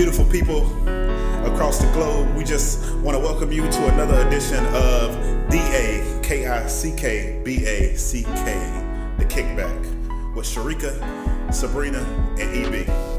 beautiful people across the globe. We just want to welcome you to another edition of D A K I C K B A C K, The Kickback, with Sharika, Sabrina, and EB.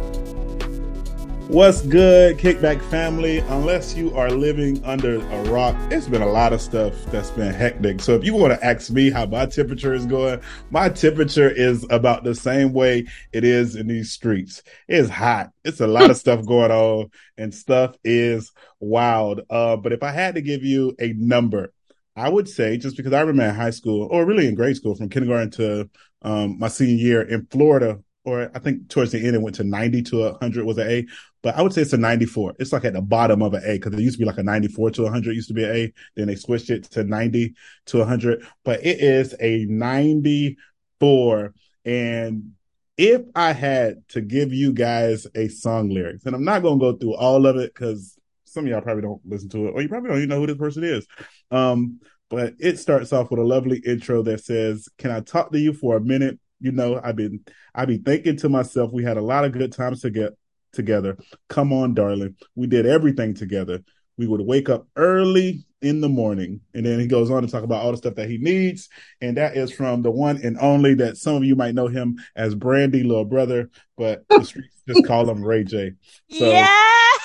What's good, Kickback family? Unless you are living under a rock, it's been a lot of stuff that's been hectic. So if you want to ask me how my temperature is going, my temperature is about the same way it is in these streets. It's hot. It's a lot of stuff going on and stuff is wild. Uh, but if I had to give you a number, I would say just because I remember in high school or really in grade school from kindergarten to um, my senior year in Florida, or I think towards the end it went to 90 to 100 was an A, but I would say it's a 94. It's like at the bottom of an A because it used to be like a 94 to 100 used to be an A. Then they switched it to 90 to 100, but it is a 94. And if I had to give you guys a song lyrics, and I'm not going to go through all of it because some of y'all probably don't listen to it or you probably don't even know who this person is. Um, but it starts off with a lovely intro that says, can I talk to you for a minute? You know, I've been, I've been thinking to myself, we had a lot of good times to get together. Come on, darling. We did everything together. We would wake up early in the morning. And then he goes on to talk about all the stuff that he needs. And that is from the one and only that some of you might know him as Brandy, little brother, but the streets just call him Ray J. So yeah.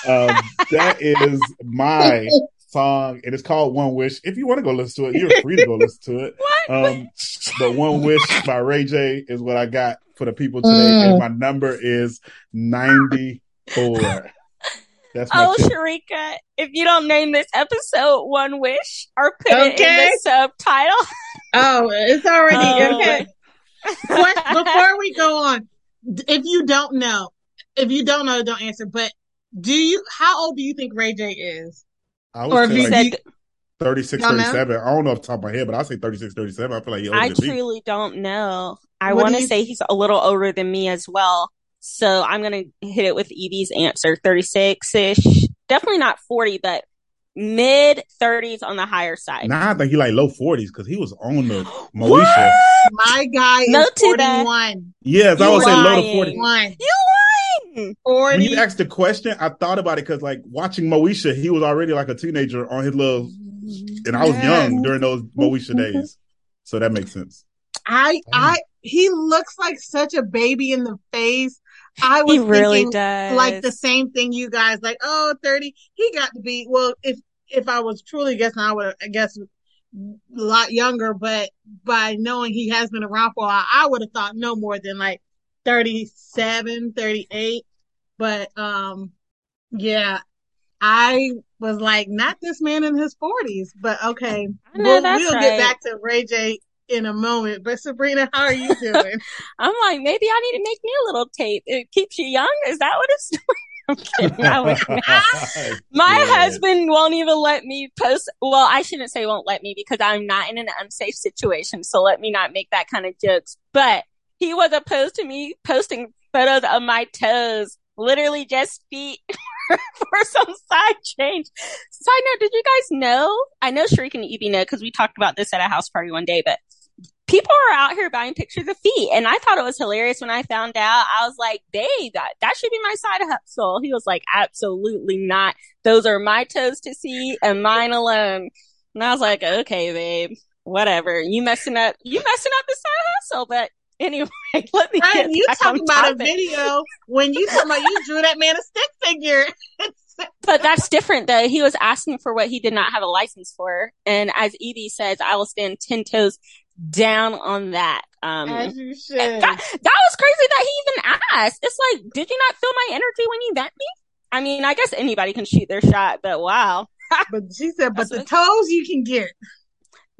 um, that is my song. And It is called One Wish. If you want to go listen to it, you're free to go listen to it. Um, but One Wish by Ray J is what I got for the people today. Mm. And my number is 94. That's oh, tip. Sharika, if you don't name this episode One Wish or put okay. it in the subtitle. oh, it's already oh. okay. Before we go on, if you don't know, if you don't know, don't answer. But do you? How old do you think Ray J is? I was or if you said 36, 37. I don't know off the top of my head, but I say 36, 37. I feel like I truly me. I actually don't know. I want to say he's a little older than me as well. So I'm going to hit it with Evie's answer 36 ish. Definitely not 40, but mid 30s on the higher side. Nah, I think he like low 40s because he was on the Moesha. My guy is no 41. Yes, I would say low to 41. You lying. 40. When you asked the question, I thought about it because like watching Moesha, he was already like a teenager on his little and I was young during those Moesha days, so that makes sense. I, I, he looks like such a baby in the face. I was he really thinking, does. like the same thing you guys like. Oh, 30. He got to be well. If if I was truly guessing, I would I guess a lot younger. But by knowing he has been around for a while, I would have thought no more than like 37, 38. But um, yeah, I was like, not this man in his forties, but okay. Know, we'll, we'll right. get back to Ray J in a moment. But Sabrina, how are you doing? I'm like, maybe I need to make me a little tape. It keeps you young. Is that what it's doing? I'm kidding. My husband won't even let me post. Well, I shouldn't say won't let me because I'm not in an unsafe situation. So let me not make that kind of jokes. But he was opposed to me posting photos of my toes, literally just feet for some side change. Side note, did you guys know? I know Sharika and Evie know because we talked about this at a house party one day, but people are out here buying pictures of feet. And I thought it was hilarious when I found out. I was like, babe, that, that should be my side hustle. He was like, absolutely not. Those are my toes to see and mine alone. And I was like, okay, babe, whatever. You messing up, you messing up the side hustle, but Anyway, let me. You talking about topic. a video when you talking about you drew that man a stick figure. but that's different though. He was asking for what he did not have a license for, and as Evie says, I will stand ten toes down on that. Um, as you should. That, that was crazy that he even asked. It's like, did you not feel my energy when you met me? I mean, I guess anybody can shoot their shot, but wow. but she said, but the toes you can get.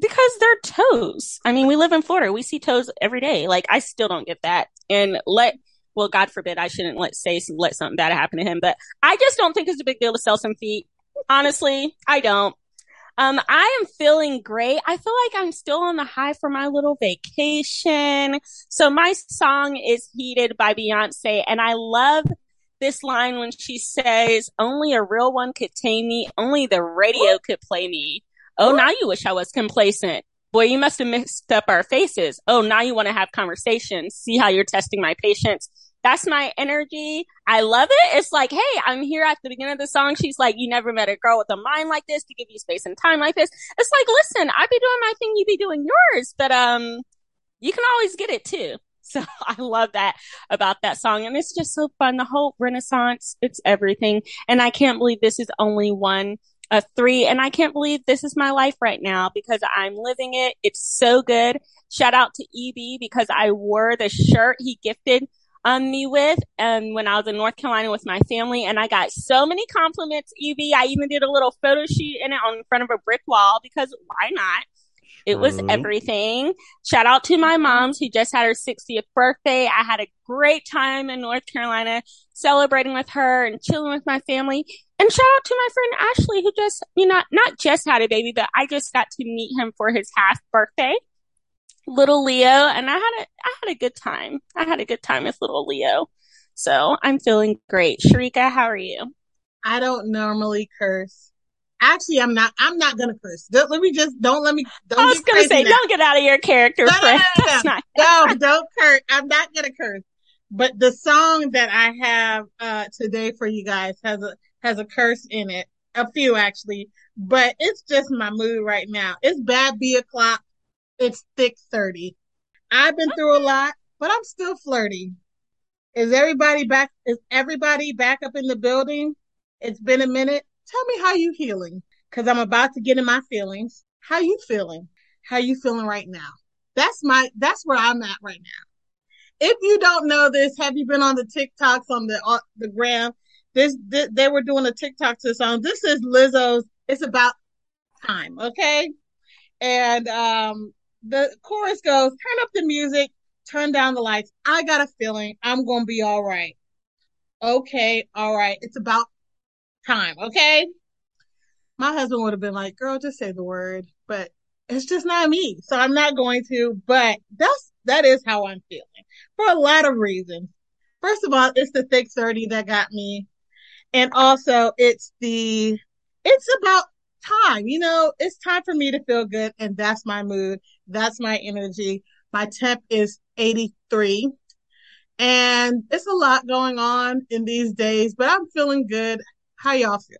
Because they're toes. I mean, we live in Florida. We see toes every day. Like, I still don't get that. And let, well, God forbid I shouldn't let say, let something bad happen to him, but I just don't think it's a big deal to sell some feet. Honestly, I don't. Um, I am feeling great. I feel like I'm still on the high for my little vacation. So my song is Heated by Beyonce and I love this line when she says, only a real one could tame me. Only the radio could play me. Oh, now you wish I was complacent. Boy, you must have mixed up our faces. Oh, now you want to have conversations. See how you're testing my patience. That's my energy. I love it. It's like, hey, I'm here at the beginning of the song. She's like, you never met a girl with a mind like this to give you space and time like this. It's like, listen, I'd be doing my thing, you'd be doing yours, but um, you can always get it too. So I love that about that song. And it's just so fun. The whole renaissance, it's everything. And I can't believe this is only one of three. And I can't believe this is my life right now because I'm living it. It's so good. Shout out to EB because I wore the shirt he gifted um, me with um, when I was in North Carolina with my family. And I got so many compliments, EB. I even did a little photo shoot in it on front of a brick wall because why not? It was everything. Shout out to my moms who just had her 60th birthday. I had a great time in North Carolina celebrating with her and chilling with my family. And shout out to my friend Ashley who just, you know, not just had a baby, but I just got to meet him for his half birthday. Little Leo and I had a, I had a good time. I had a good time with little Leo. So I'm feeling great. Sharika, how are you? I don't normally curse. Actually, I'm not. I'm not gonna curse. Don't, let me just don't let me. Don't I was gonna say, now. don't get out of your character, no, friend. No, no, no, no. no, don't curse. I'm not gonna curse. But the song that I have uh, today for you guys has a has a curse in it. A few actually, but it's just my mood right now. It's bad B o'clock. It's thick thirty. I've been through a lot, but I'm still flirty. Is everybody back? Is everybody back up in the building? It's been a minute. Tell me how you healing. Cause I'm about to get in my feelings. How you feeling? How you feeling right now? That's my, that's where I'm at right now. If you don't know this, have you been on the TikToks on the, on the gram? This, this, they were doing a TikTok to the song. This is Lizzo's, it's about time. Okay. And, um, the chorus goes, turn up the music, turn down the lights. I got a feeling I'm to be all right. Okay. All right. It's about time, okay? My husband would have been like, girl, just say the word, but it's just not me. So I'm not going to, but that's, that is how I'm feeling for a lot of reasons. First of all, it's the thick 30 that got me. And also it's the, it's about time. You know, it's time for me to feel good. And that's my mood. That's my energy. My temp is 83. And it's a lot going on in these days, but I'm feeling good. How y'all feel?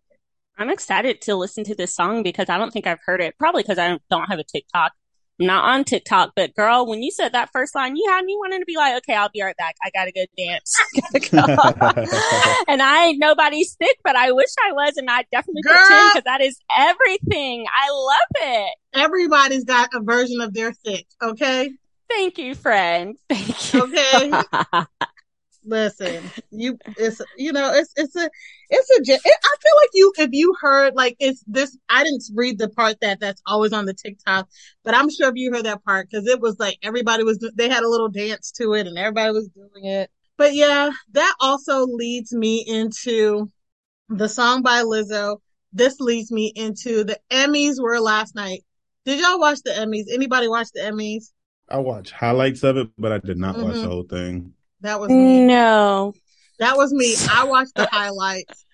I'm excited to listen to this song because I don't think I've heard it. Probably because I don't have a TikTok. I'm not on TikTok, but girl, when you said that first line, you had me wanting to be like, okay, I'll be right back. I gotta go dance. and I ain't nobody's sick, but I wish I was, and I definitely girl, pretend because that is everything. I love it. Everybody's got a version of their sick, okay? Thank you, friend. Thank you. Okay. listen, you, it's, you know, it's, it's a, it's a, it, I feel like you, if you heard, like, it's this, I didn't read the part that that's always on the TikTok, but I'm sure if you heard that part, cause it was like everybody was, they had a little dance to it and everybody was doing it. But yeah, that also leads me into the song by Lizzo. This leads me into the Emmys were last night. Did y'all watch the Emmys? Anybody watch the Emmys? I watched highlights of it, but I did not mm-hmm. watch the whole thing. That was me. No. That was me. I watched the highlights.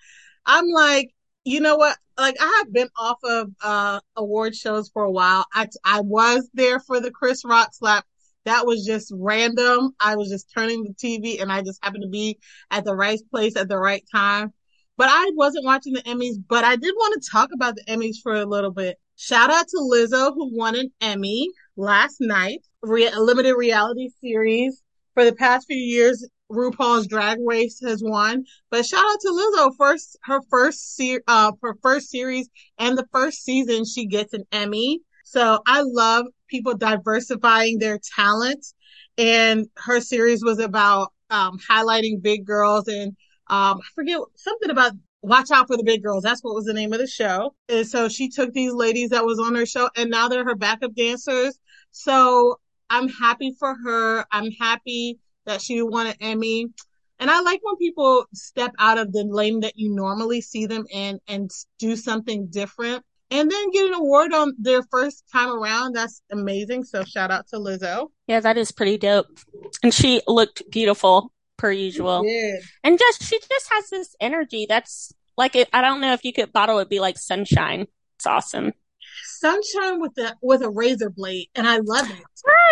I'm like, you know what? Like I have been off of uh award shows for a while. I I was there for the Chris Rock slap. That was just random. I was just turning the TV and I just happened to be at the right place at the right time. But I wasn't watching the Emmys, but I did want to talk about the Emmys for a little bit. Shout out to Lizzo who won an Emmy last night, re- a limited reality series for the past few years, RuPaul's Drag Race has won. But shout out to Lizzo, first her first uh her first series and the first season she gets an Emmy. So I love people diversifying their talents. And her series was about um, highlighting big girls and um, I forget something about watch out for the big girls. That's what was the name of the show. And so she took these ladies that was on her show and now they're her backup dancers. So I'm happy for her. I'm happy that she won an Emmy. And I like when people step out of the lane that you normally see them in and do something different and then get an award on their first time around. That's amazing. So shout out to Lizzo. Yeah, that is pretty dope. And she looked beautiful per usual. And just, she just has this energy that's like, it, I don't know if you could bottle it be like sunshine. It's awesome sunshine with the with a razor blade, and I love it.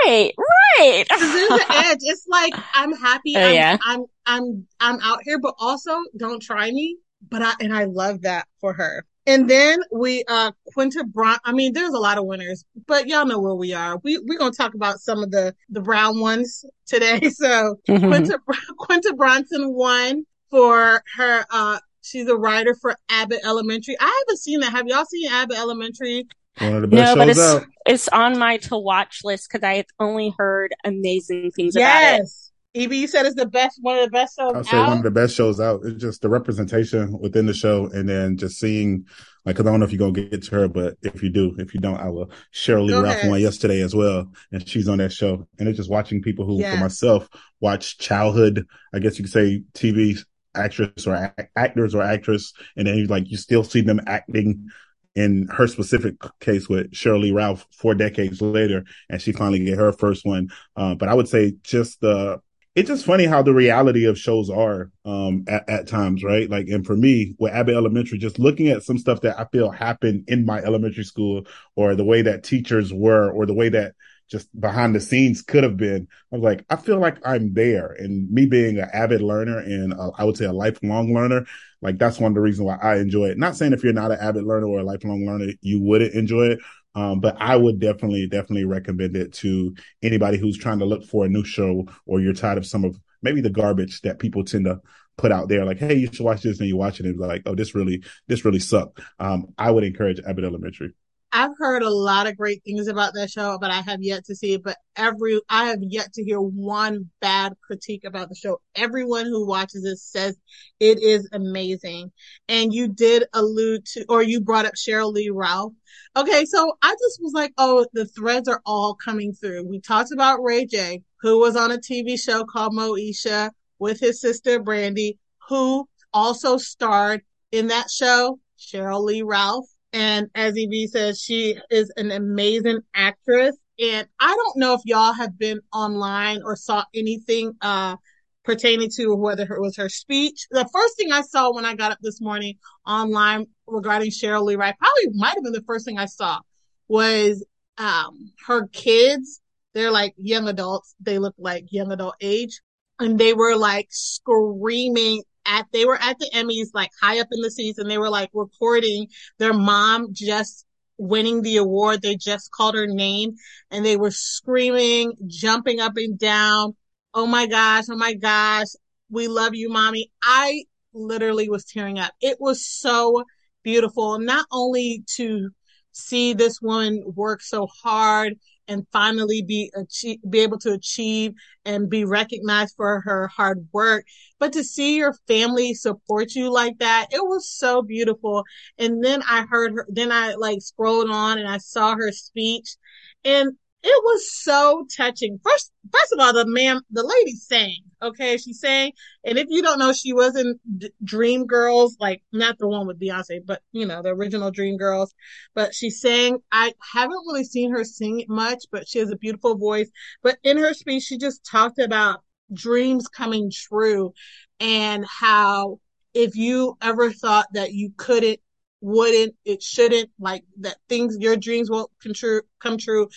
Right, right. There's the edge. It's like I'm happy. Oh, I'm, yeah. I'm I'm I'm out here, but also don't try me. But I and I love that for her. And then we uh Quinta Brown. I mean, there's a lot of winners, but y'all know where we are. We we're gonna talk about some of the the brown ones today. So mm-hmm. Quinta Quinta Brunson won for her uh she's a writer for Abbott Elementary. I haven't seen that. Have y'all seen Abbott Elementary? One of the best no, but it's, out. it's on my to watch list because I have only heard amazing things yes. about it. Yes. Evie, you said it's the best, one of the best shows. I'll say one of the best shows out. It's just the representation within the show, and then just seeing, like, cause I don't know if you're gonna get to her, but if you do, if you don't, I will. Sheryl Lee Ralph won yesterday as well, and she's on that show. And it's just watching people who, yes. for myself, watch childhood, I guess you could say, TV actress or a- actors or actress, and then you like you still see them acting in her specific case with Sheryl Lee Ralph four decades later, and she finally get her first one. Uh, but I would say just the it's just funny how the reality of shows are um, at, at, times, right? Like, and for me, with Abbott Elementary, just looking at some stuff that I feel happened in my elementary school, or the way that teachers were, or the way that just behind the scenes could have been. I was like, I feel like I'm there, and me being an avid learner and a, I would say a lifelong learner, like that's one of the reasons why I enjoy it. Not saying if you're not an avid learner or a lifelong learner, you wouldn't enjoy it. Um, but I would definitely, definitely recommend it to anybody who's trying to look for a new show or you're tired of some of maybe the garbage that people tend to put out there. Like, hey, you should watch this, and you watch it, and like, oh, this really, this really sucked. Um, I would encourage Abbott Elementary. I've heard a lot of great things about that show, but I have yet to see it. But every, I have yet to hear one bad critique about the show. Everyone who watches it says it is amazing. And you did allude to, or you brought up Sheryl Lee Ralph. Okay. So I just was like, oh, the threads are all coming through. We talked about Ray J, who was on a TV show called Moesha with his sister Brandy, who also starred in that show, Sheryl Lee Ralph and as Evie says, she is an amazing actress. And I don't know if y'all have been online or saw anything uh, pertaining to whether it was her speech. The first thing I saw when I got up this morning online regarding Sheryl Lee Wright, probably might have been the first thing I saw, was um, her kids. They're like young adults. They look like young adult age. And they were like screaming at they were at the Emmys like high up in the seats and they were like recording their mom just winning the award. They just called her name and they were screaming, jumping up and down. Oh my gosh, oh my gosh, we love you, mommy. I literally was tearing up. It was so beautiful, not only to see this woman work so hard and finally be achieve, be able to achieve and be recognized for her hard work. But to see your family support you like that, it was so beautiful. And then I heard her, then I like scrolled on and I saw her speech and it was so touching. First, first of all, the man, the lady sang. Okay, she sang, and if you don't know, she was in D- Dream Girls, like not the one with Beyonce, but you know the original Dream Girls. But she sang. I haven't really seen her sing much, but she has a beautiful voice. But in her speech, she just talked about dreams coming true, and how if you ever thought that you couldn't wouldn't, it shouldn't, like that things, your dreams won't come true, come true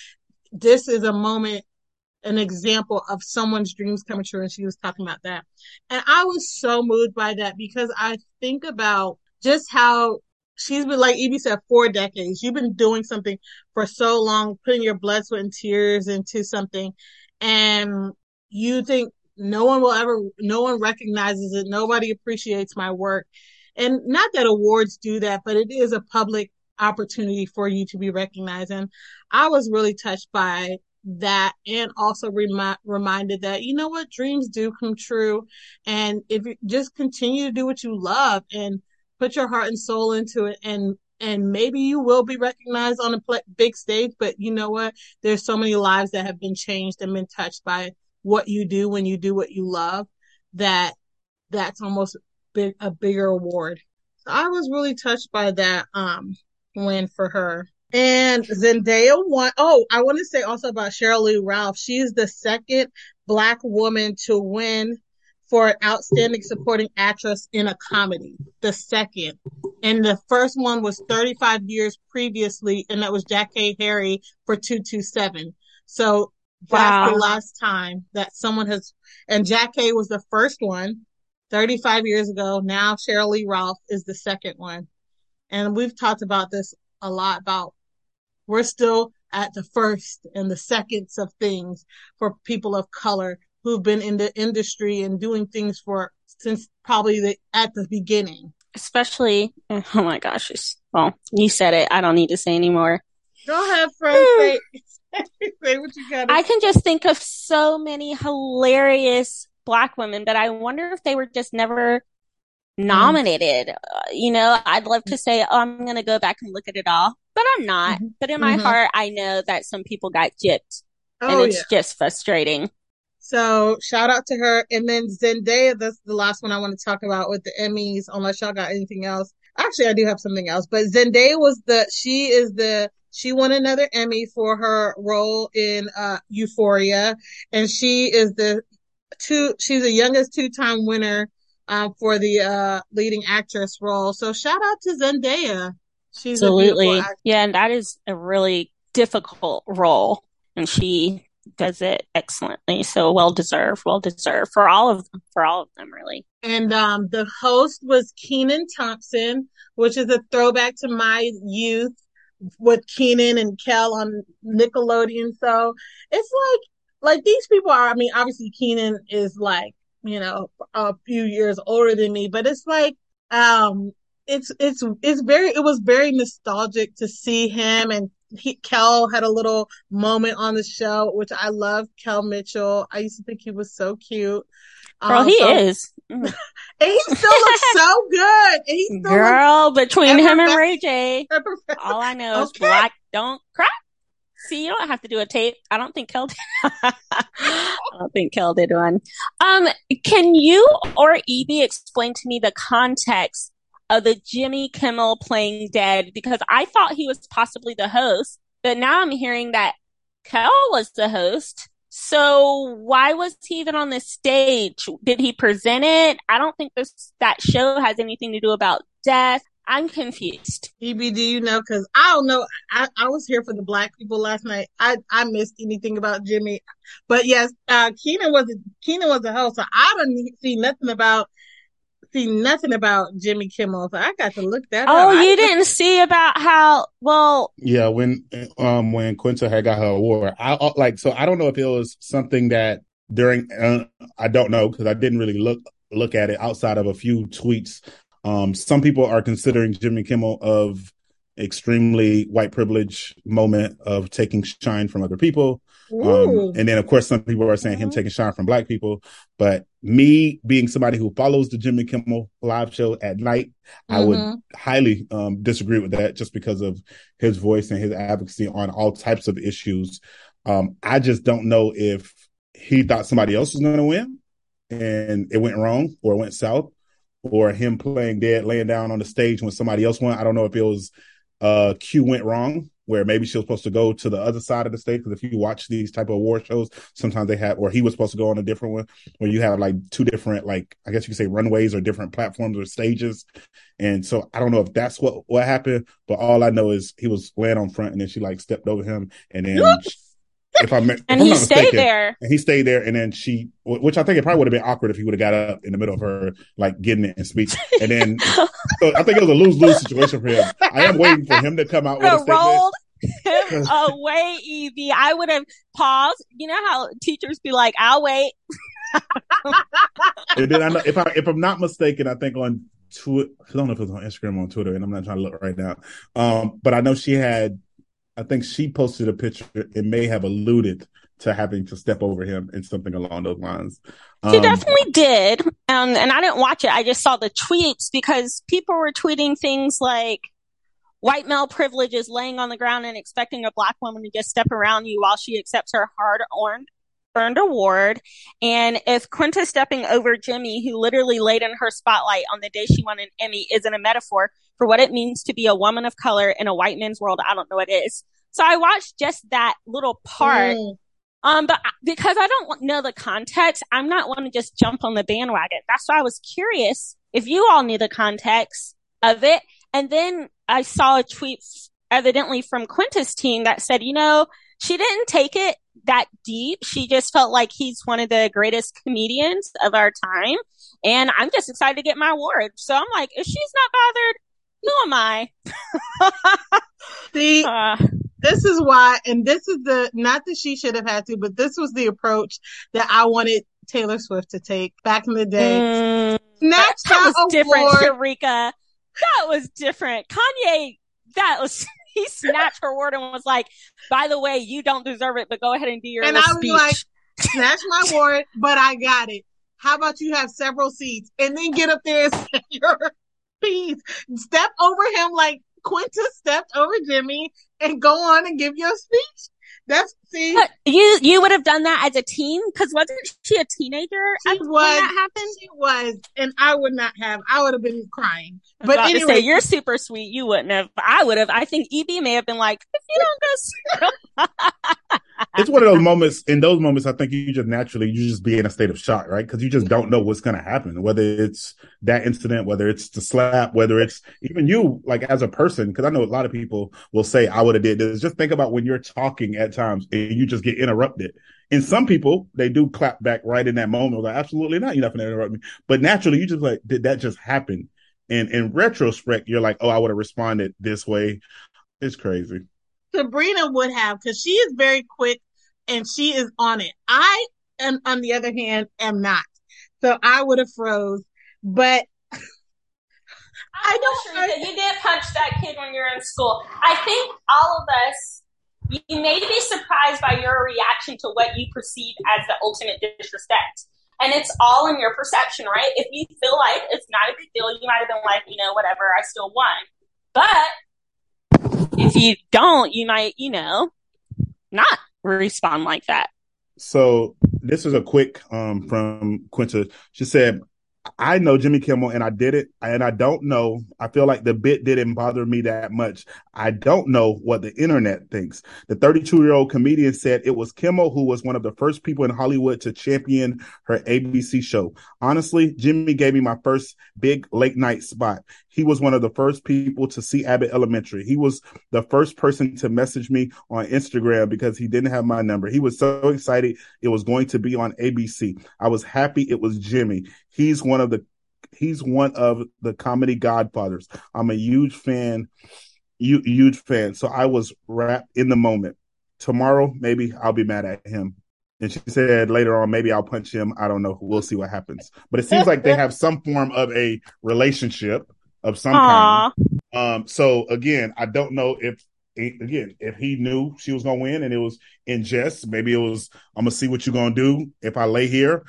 this is a moment, an example of someone's dreams coming true. And she was talking about that. And I was so moved by that because I think about just how she's been, like Evie said, four decades. You've been doing something for so long, putting your blood, sweat, and tears into something. And you think no one will ever, no one recognizes it. Nobody appreciates my work. And not that awards do that, but it is a public opportunity for you to be recognized. And I was really touched by that and also remi- reminded that, you know what, dreams do come true. And if you just continue to do what you love and put your heart and soul into it and and maybe you will be recognized on a pl- big stage, but you know what? There's so many lives that have been changed and been touched by what you do when you do what you love that that's almost big, a bigger award. So I was really touched by that. Um, win for her. And Zendaya won. Oh, I want to say also about Sheryl Lee Ralph. She's the second black woman to win for an outstanding supporting actress in a comedy. The second. And the first one was 35 years previously, and that was Jackée Harry for 227. So that's wow. the last time that someone has, and Jackée was the first one 35 years ago. Now Sheryl Lee Ralph is the second one. And we've talked about this a lot about we're still at the first and the seconds of things for people of color who've been in the industry and doing things for since probably the, at the beginning. Especially, oh my gosh, well, you said it. I don't need to say anymore. Go ahead, friend. say, say what you got. I can just think of so many hilarious black women, but I wonder if they were just never. Nominated. Mm. Uh, you know, I'd love to say, oh, I'm going to go back and look at it all, but I'm not. Mm-hmm. But in my mm-hmm. heart, I know that some people got gypped. Oh, and it's yeah. just frustrating. So shout out to her. And then Zendaya, that's the last one I want to talk about with the Emmys, unless y'all got anything else. Actually, I do have something else, but Zendaya was the, she is the, she won another Emmy for her role in, uh, Euphoria. And she is the two, she's the youngest two-time winner, um, for the, uh, leading actress role. So shout out to Zendaya. She's absolutely, yeah. And that is a really difficult role. And she does it excellently. So well deserved, well deserved for all of them, for all of them really. And um, the host was Kenan Thompson, which is a throwback to my youth with Kenan and Kel on Nickelodeon. So it's like like these people are. I mean, obviously Kenan is like you know a few years older than me, but it's like um it's it's it's very it was very nostalgic to see him and he, Kel had a little moment on the show, which I love. Kel Mitchell. I used to think he was so cute. Girl, um, he so, is. and he still looks so good. And he still Girl, between him and Ray J, all I know is black don't cry. See, you don't have to do a tape. I don't think Kel did. I don't think Kel did one. Um, can you or Evie explain to me the context of the Jimmy Kimmel playing dead because I thought he was possibly the host, but now I'm hearing that Kel was the host. So why was he even on the stage? Did he present it? I don't think this that show has anything to do about death. I'm confused. Evie, do you know? Because I don't know. I, I was here for the black people last night. I, I missed anything about Jimmy, but yes, uh, Kenan was Kenan was the host. So I didn't see nothing about see nothing about Jimmy Kimmel, so I got to look that oh, up. you I didn't see about how well? Yeah, when um when Quinta had got her award, I uh, like so I don't know if it was something that during uh, I don't know because I didn't really look look at it outside of a few tweets. Um, some people are considering Jimmy Kimmel of extremely white privilege moment of taking shine from other people. Um, and then of course some people are saying him taking shine from black people, but me being somebody who follows the Jimmy Kimmel live show at night, mm-hmm. I would mm-hmm. highly um, disagree with that just because of his voice and his advocacy on all types of issues. Um, I just don't know if he thought somebody else was going to win and it went wrong or it went south or him playing dead, laying down on the stage when somebody else went. I don't know if it was uh, cue went wrong where maybe she was supposed to go to the other side of the stage. Because if you watch these type of award shows, sometimes they have, or he was supposed to go on a different one where you have like two different, like I guess you could say runways or different platforms or stages. And so I don't know if that's what what happened, but all I know is he was laying on front, and then she like stepped over him, and then if I met, and he stayed mistaken, there, and he stayed there, and then she, which I think it probably would have been awkward if he would have got up in the middle of her like getting it and speech, and then so I think it was a lose lose situation for him. I am waiting for him to come out with a statement. Him away, Evie. I would have paused. You know how teachers be like, "I'll wait." and then I know if I if I'm not mistaken, I think on Twitter, I don't know if it was on Instagram or on Twitter, and I'm not trying to look right now. Um, but I know she had I think she posted a picture. It may have alluded to having to step over him and something along those lines. She um, definitely did. Um, and I didn't watch it. I just saw the tweets because people were tweeting things like, white male privilege is laying on the ground and expecting a black woman to just step around you while she accepts her hard earned earned award. And if Quinta stepping over Jimmy, who literally laid in her spotlight on the day she won an Emmy, isn't a metaphor for what it means to be a woman of color in a white man's world, I don't know what it is. So I watched just that little part. Mm. Um, but because I don't know the context, I'm not one to just jump on the bandwagon. That's why I was curious if you all knew the context of it. And then I saw a tweet evidently from Quinta's team that said, you know, she didn't take it that deep. She just felt like he's one of the greatest comedians of our time. And I'm just excited to get my award. So I'm like, if she's not bothered, who am I? See, uh, this is why, and this is the, not that she should have had to, but this was the approach that I wanted Taylor Swift to take back in the day. Mm, Snatch that, that was award. different, Sharika. That was different. Kanye, that was he snatched her word and was like, "By the way, you don't deserve it, but go ahead and do your." And I was speech. like, "Snatch my word, but I got it. How about you have several seats and then get up there and say your piece? Step over him like Quinta stepped over Jimmy, and go on and give your speech." That's see, but you you would have done that as a teen because wasn't she a teenager? She was. that happened. She was, and I would not have. I would have been crying. But anyway, say, you're super sweet. You wouldn't have. I would have. I think EB may have been like, if you don't go. it's one of those moments. In those moments, I think you just naturally you just be in a state of shock, right? Because you just don't know what's going to happen. Whether it's that incident, whether it's the slap, whether it's even you, like as a person. Because I know a lot of people will say, "I would have did this." Just think about when you're talking at times and you just get interrupted. And some people they do clap back right in that moment. Like, absolutely not. You're not going to interrupt me. But naturally, you just like, did that just happen? And in retrospect, you're like, oh, I would have responded this way. It's crazy. Sabrina would have because she is very quick and she is on it. I, am, on the other hand, am not. So I would have froze. But I don't. Sure you did punch that kid when you're in school. I think all of us. You may be surprised by your reaction to what you perceive as the ultimate disrespect. And it's all in your perception, right? If you feel like it's not a big deal, you might have been like, you know, whatever, I still won. But if you don't, you might, you know, not respond like that. So this is a quick um from Quinta. She said, I know Jimmy Kimmel and I did it and I don't know. I feel like the bit didn't bother me that much. I don't know what the internet thinks. The 32 year old comedian said it was Kimmel who was one of the first people in Hollywood to champion her ABC show. Honestly, Jimmy gave me my first big late night spot. He was one of the first people to see Abbott Elementary. He was the first person to message me on Instagram because he didn't have my number. He was so excited it was going to be on ABC. I was happy it was Jimmy. He's one of the he's one of the comedy godfathers. I'm a huge fan, huge fan. So I was wrapped in the moment. Tomorrow, maybe I'll be mad at him. And she said later on, maybe I'll punch him. I don't know. We'll see what happens. But it seems like they have some form of a relationship of some Aww. kind. Um, so again, I don't know if again if he knew she was gonna win and it was in jest. Maybe it was I'm gonna see what you're gonna do if I lay here.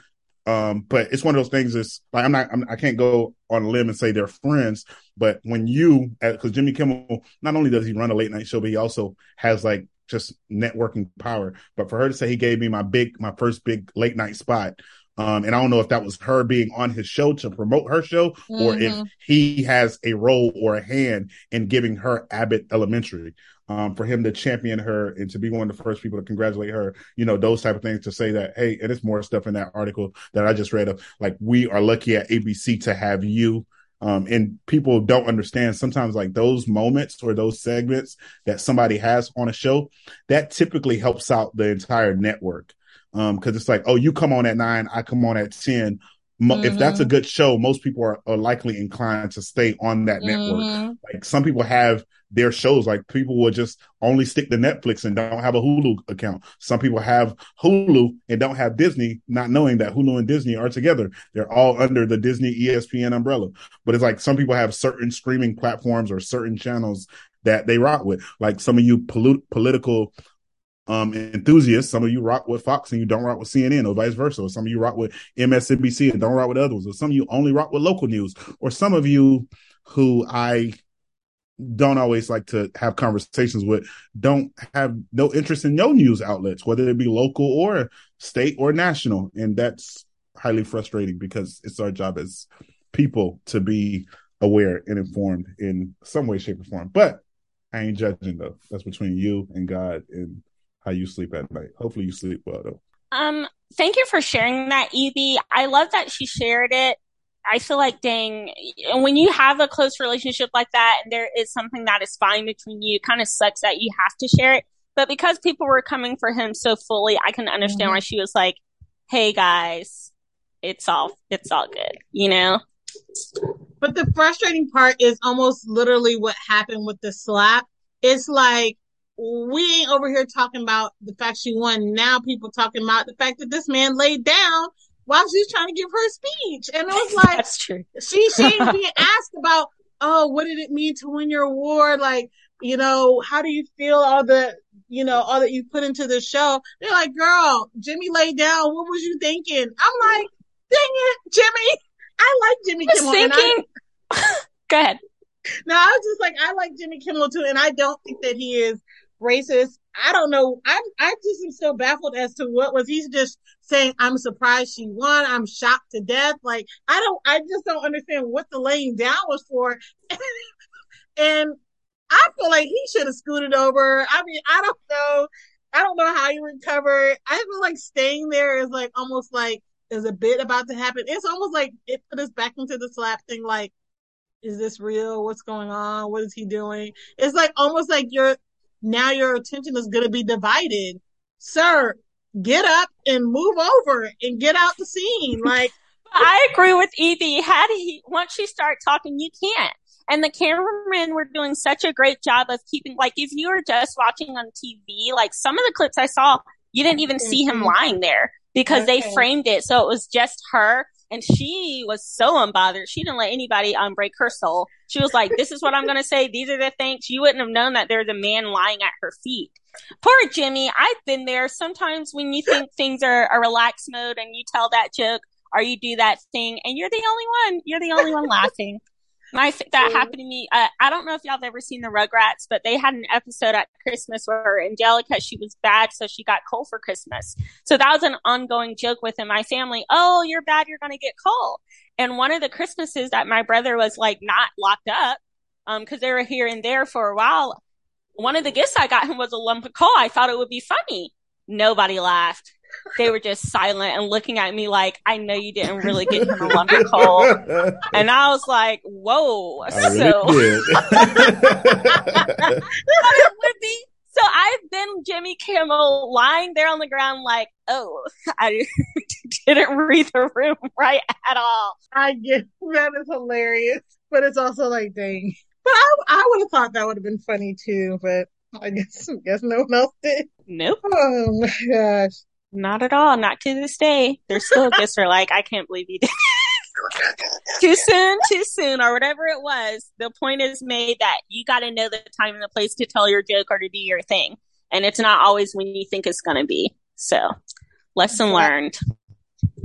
Um, but it's one of those things. That's like I'm not. I'm, I can not go on a limb and say they're friends. But when you, because Jimmy Kimmel, not only does he run a late night show, but he also has like just networking power. But for her to say he gave me my big, my first big late night spot, um, and I don't know if that was her being on his show to promote her show mm-hmm. or if mm-hmm. he has a role or a hand in giving her Abbott Elementary. Um, for him to champion her and to be one of the first people to congratulate her, you know, those type of things to say that, hey, and it's more stuff in that article that I just read of like, we are lucky at ABC to have you. Um, and people don't understand sometimes like those moments or those segments that somebody has on a show that typically helps out the entire network. Um, cause it's like, oh, you come on at nine, I come on at 10. Mm-hmm. If that's a good show, most people are, are likely inclined to stay on that network. Mm-hmm. Like some people have their shows, like people will just only stick to Netflix and don't have a Hulu account. Some people have Hulu and don't have Disney, not knowing that Hulu and Disney are together. They're all under the Disney ESPN umbrella. But it's like some people have certain streaming platforms or certain channels that they rock with. Like some of you polit- political um, enthusiasts. Some of you rock with Fox and you don't rock with CNN, or vice versa. Or some of you rock with MSNBC and don't rock with others. Or some of you only rock with local news. Or some of you who I don't always like to have conversations with don't have no interest in no news outlets, whether it be local or state or national. And that's highly frustrating because it's our job as people to be aware and informed in some way, shape, or form. But I ain't judging though. That's between you and God and how you sleep at night. Hopefully you sleep well though. Um, thank you for sharing that, Evie. I love that she shared it I feel like, dang, when you have a close relationship like that and there is something that is fine between you, it kind of sucks that you have to share it. But because people were coming for him so fully, I can understand mm-hmm. why she was like, hey guys, it's all, it's all good, you know? But the frustrating part is almost literally what happened with the slap. It's like, we ain't over here talking about the fact she won. Now people talking about the fact that this man laid down while she's trying to give her speech. And it was like, that's true. She, she ain't being asked about, oh, what did it mean to win your award? Like, you know, how do you feel all the, you know, all that you put into the show? They're like, girl, Jimmy laid down. What was you thinking? I'm like, dang it, Jimmy. I like Jimmy Kimmel. Thinking... I... Go ahead. No, I was just like, I like Jimmy Kimmel too, and I don't think that he is racist. I don't know. I I just am so baffled as to what was he just saying. I'm surprised she won. I'm shocked to death. Like I don't. I just don't understand what the laying down was for. and I feel like he should have scooted over. I mean, I don't know. I don't know how you recover. I feel like staying there is like almost like is a bit about to happen. It's almost like it put us back into the slap thing. Like, is this real? What's going on? What is he doing? It's like almost like you're now your attention is going to be divided. Sir, get up and move over and get out the scene. Like, I agree with Evie. Had he, once you start talking, you can't. And the cameramen were doing such a great job of keeping, like, if you were just watching on TV, like some of the clips I saw, you didn't even see him mm-hmm. lying there because okay. they framed it. So it was just her and she was so unbothered. She didn't let anybody um, break her soul. She was like, this is what I'm going to say. These are the things. You wouldn't have known that there's a man lying at her feet. Poor Jimmy. I've been there. Sometimes when you think things are a relaxed mode and you tell that joke or you do that thing and you're the only one, you're the only one laughing. My that happened to me. Uh, I don't know if y'all have ever seen the Rugrats, but they had an episode at Christmas where Angelica she was bad, so she got coal for Christmas. So that was an ongoing joke within my family. Oh, you're bad, you're gonna get coal. And one of the Christmases that my brother was like not locked up, um, because they were here and there for a while. One of the gifts I got him was a lump of coal. I thought it would be funny. Nobody laughed they were just silent and looking at me like, I know you didn't really get him a lump of coal. And I was like, whoa. I so, really it would be. So I've been Jimmy Kimmel lying there on the ground like, oh, I didn't read the room right at all. I get that is hilarious, but it's also like, dang. But I, I would have thought that would have been funny too, but I guess, I guess no one else did. Nope. Oh my gosh. Not at all. Not to this day. They're still just are like, I can't believe you did. too soon, too soon, or whatever it was. The point is made that you got to know the time and the place to tell your joke or to do your thing. And it's not always when you think it's going to be. So, lesson learned.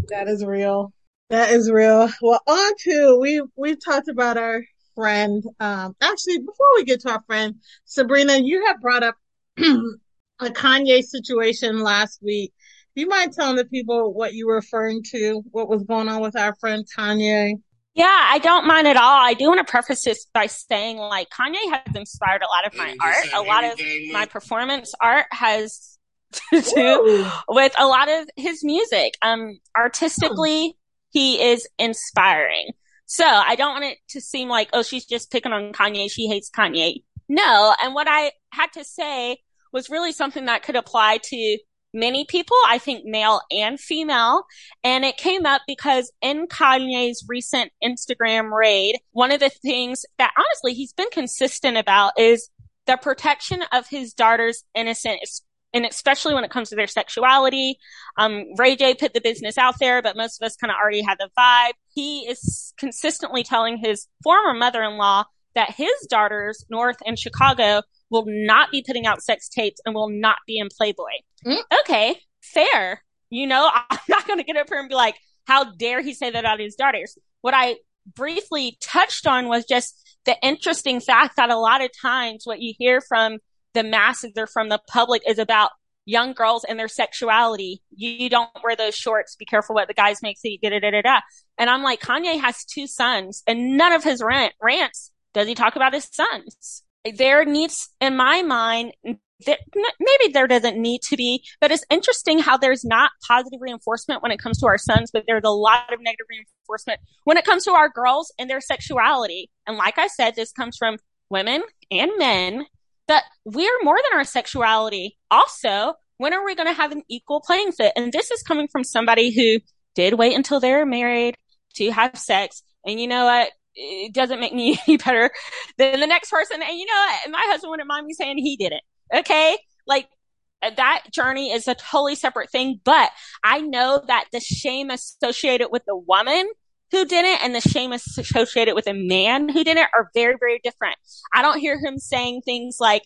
That is real. That is real. Well, on to we we've talked about our friend. Um, actually, before we get to our friend Sabrina, you have brought up a Kanye situation last week you mind telling the people what you were referring to, what was going on with our friend Kanye? Yeah, I don't mind at all. I do want to preface this by saying, like, Kanye has inspired a lot of my art. A lot of my performance art has to do with a lot of his music. Um, artistically, he is inspiring. So I don't want it to seem like, oh, she's just picking on Kanye. She hates Kanye. No. And what I had to say was really something that could apply to many people, I think male and female. And it came up because in Kanye's recent Instagram raid, one of the things that honestly he's been consistent about is the protection of his daughter's innocence, and especially when it comes to their sexuality. Um, Ray J put the business out there, but most of us kind of already had the vibe. He is consistently telling his former mother-in-law that his daughters, North and Chicago, will not be putting out sex tapes and will not be in Playboy. Mm. Okay, fair. You know, I'm not going to get up here and be like, how dare he say that about his daughters? What I briefly touched on was just the interesting fact that a lot of times what you hear from the masses or from the public is about young girls and their sexuality. You, don't wear those shorts. Be careful what the guys make. So you da da da da. And I'm like, Kanye has two sons, and none of his rant rants does he talk about his sons there needs, in my mind, there, maybe there doesn't need to be, but it's interesting how there's not positive reinforcement when it comes to our sons, but there's a lot of negative reinforcement when it comes to our girls and their sexuality. And like I said, this comes from women and men that we're more than our sexuality. Also, when are we going to have an equal playing field? And this is coming from somebody who did wait until they're married to have sex. And you know what? It doesn't make me any better than the next person. And you know? My husband wouldn't mind me saying he did it. Okay. Like that journey is a totally separate thing, but I know that the shame associated with the woman who did it and the shame associated with a man who did it are very, very different. I don't hear him saying things like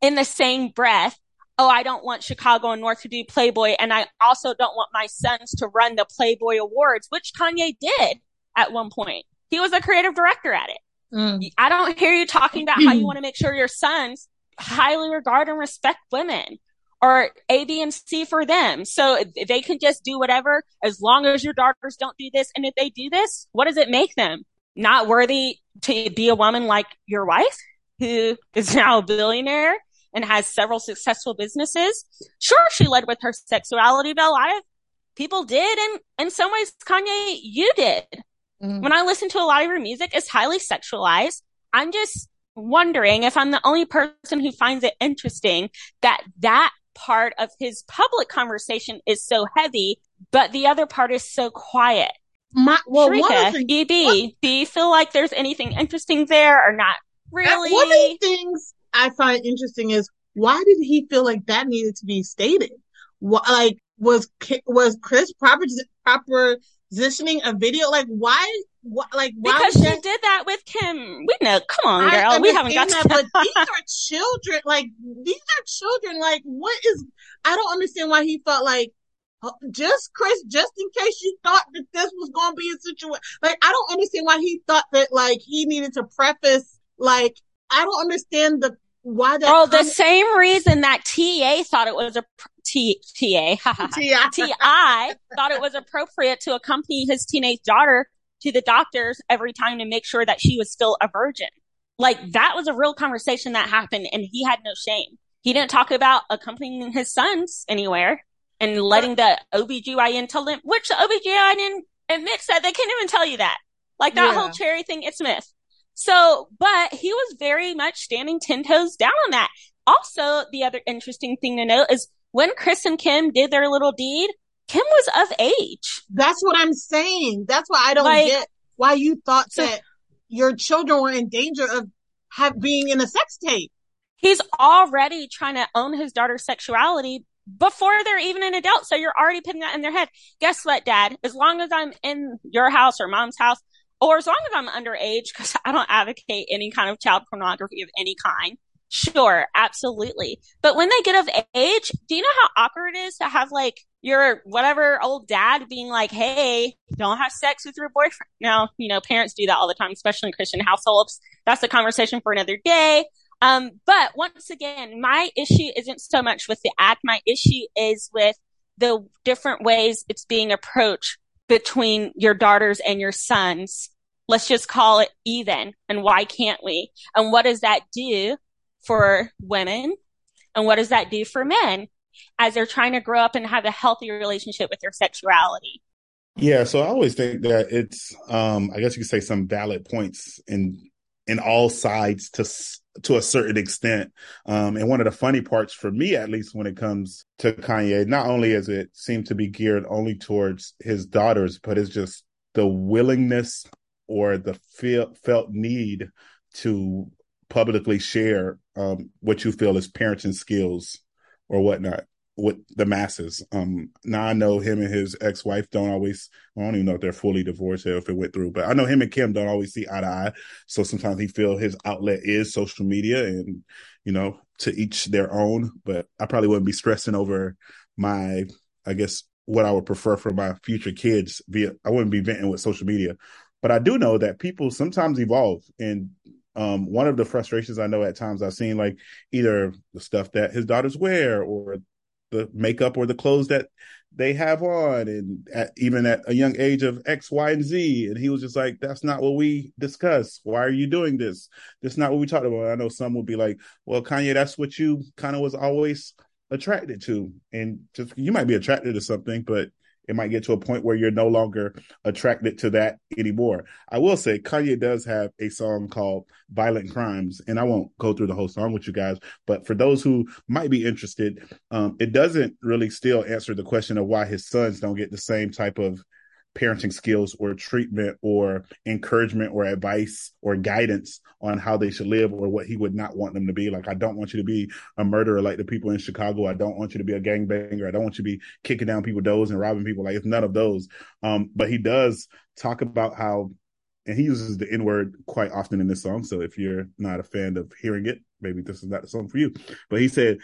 in the same breath, Oh, I don't want Chicago and North to do Playboy. And I also don't want my sons to run the Playboy Awards, which Kanye did at one point. He was a creative director at it. Mm. I don't hear you talking about how you want to make sure your sons highly regard and respect women or A, B, and C for them. So they can just do whatever as long as your daughters don't do this. And if they do this, what does it make them? Not worthy to be a woman like your wife who is now a billionaire and has several successful businesses. Sure, she led with her sexuality, but a lot of people did. And in some ways, Kanye, you did. Mm-hmm. When I listen to a lot of your music, it's highly sexualized. I'm just wondering if I'm the only person who finds it interesting that that part of his public conversation is so heavy, but the other part is so quiet. My, well, Sharika, things, EB, what, do you feel like there's anything interesting there or not really? One of the things I find interesting is why did he feel like that needed to be stated? What, like, was, was Kris proper, proper positioning a video? Like, why what, like because she that... did that with Kim. We know. Come on, girl. We haven't got that, to. but these are children. Like these are children. Like what is? I don't understand why he felt like uh, just Chris, just in case you thought that this was going to be a situation. Like I don't understand why he thought that like he needed to preface. Like I don't understand the why that. Oh, the same reason that T.I. thought it was a T T.I. T.I. thought it was appropriate to accompany his teenage daughter to the doctors every time to make sure that she was still a virgin. Like that was a real conversation that happened and he had no shame. He didn't talk about accompanying his sons anywhere and letting the OBGYN tell them, which the OBGYN admits that they can't even tell you that. Like that yeah. whole cherry thing, it's myth. So, but he was very much standing 10 toes down on that. Also, the other interesting thing to note is when Chris and Kim did their little deed, Kim was of age. That's what I'm saying. That's why I don't like, get why you thought so, that your children were in danger of have being in a sex tape. He's already trying to own his daughter's sexuality before they're even an adult. So you're already putting that in their head. Guess what, dad? As long as I'm in your house or mom's house, or as long as I'm underage, because I don't advocate any kind of child pornography of any kind. Sure, absolutely. But when they get of age, do you know how awkward it is to have like your whatever old dad being like, Hey, don't have sex with your boyfriend. Now, you know, parents do that all the time, especially in Christian households. That's a conversation for another day. Um, but once again, my issue isn't so much with the act. My issue is with the different ways it's being approached between your daughters and your sons. Let's just call it even. And why can't we? And what does that do for women? And what does that do for men? as they're trying to grow up and have a healthy relationship with their sexuality. Yeah, so I always think that it's, um, I guess you could say some valid points in in all sides to to a certain extent. Um, and one of the funny parts for me, at least, when it comes to Kanye, not only is it seem to be geared only towards his daughters, but it's just the willingness or the feel, felt need to publicly share um, what you feel is parenting skills or whatnot with the masses. Um, now I know him and his ex-wife don't always. I don't even know if they're fully divorced or if it went through, but I know him and Kim don't always see eye to eye. So sometimes he feel his outlet is social media, and you know, to each their own. But I probably wouldn't be stressing over my, I guess, what I would prefer for my future kids. Via, I wouldn't be venting with social media. But I do know that people sometimes evolve, and um, one of the frustrations I know at times I've seen like either the stuff that his daughters wear or the makeup or the clothes that they have on and at, even at a young age of x y and z. And he was just like that's not what we discuss. Why are you doing this? That's not what we talked about. I know some would be like well kanye that's what you kind of was always attracted to. And just you might be attracted to something but it might get to a point where you're no longer attracted to that anymore. I will say Kanye does have a song called Violent Crimes, and I won't go through the whole song with you guys, but for those who might be interested, um, it doesn't really still answer the question of why his sons don't get the same type of parenting skills or treatment or encouragement or advice or guidance on how they should live or what he would not want them to be. Like, I don't want you to be a murderer like the people in Chicago. I don't want you to be a gangbanger. I don't want you to be kicking down people's doors and robbing people. Like, it's none of those. Um, but he does talk about how, and he uses the N word quite often in this song. So if you're not a fan of hearing it, maybe this is not the song for you. But he said,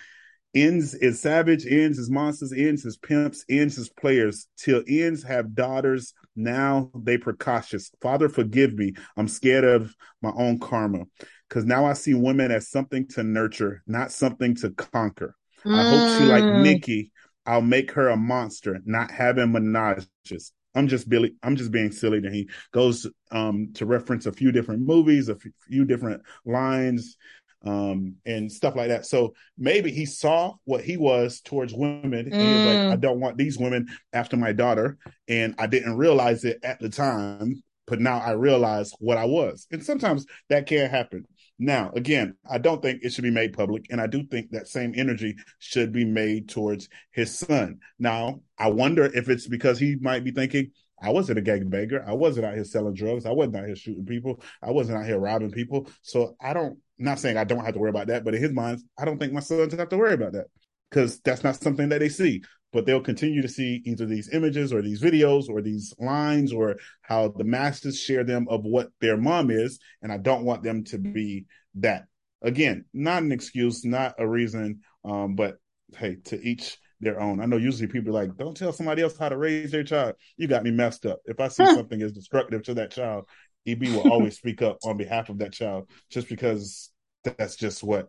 ends is savage, ends is monsters, ends is pimps, ends is players, till ends have daughters. Now they precautious. Father, forgive me. I'm scared of my own karma. Cause now I see women as something to nurture, not something to conquer. Mm. I hope she like Nikki. I'll make her a monster, not having menages. I'm just Billy. I'm just being silly. And he goes um, to reference a few different movies, a few different lines um, and stuff like that. So maybe he saw what he was towards women. And he was like, I mm. don't want these women after my daughter. And I didn't realize it at the time, but now I realize what I was. And sometimes that can happen. Now, again, I don't think it should be made public. And I do think that same energy should be made towards his son. Now, I wonder if it's because he might be thinking, I wasn't a gangbanger. I wasn't out here selling drugs. I wasn't out here shooting people. I wasn't out here robbing people. So I don't not saying I don't have to worry about that, but in his mind, I don't think my sons have to worry about that because that's not something that they see. But they'll continue to see either these images or these videos or these lines or how the masters share them of what their mom is. And I don't want them to be that. Again, not an excuse, not a reason, um, but hey, to each their own. I know usually people are like, don't tell somebody else how to raise their child. You got me messed up. If I see something as destructive to that child, EB will always speak up on behalf of that child just because that's just what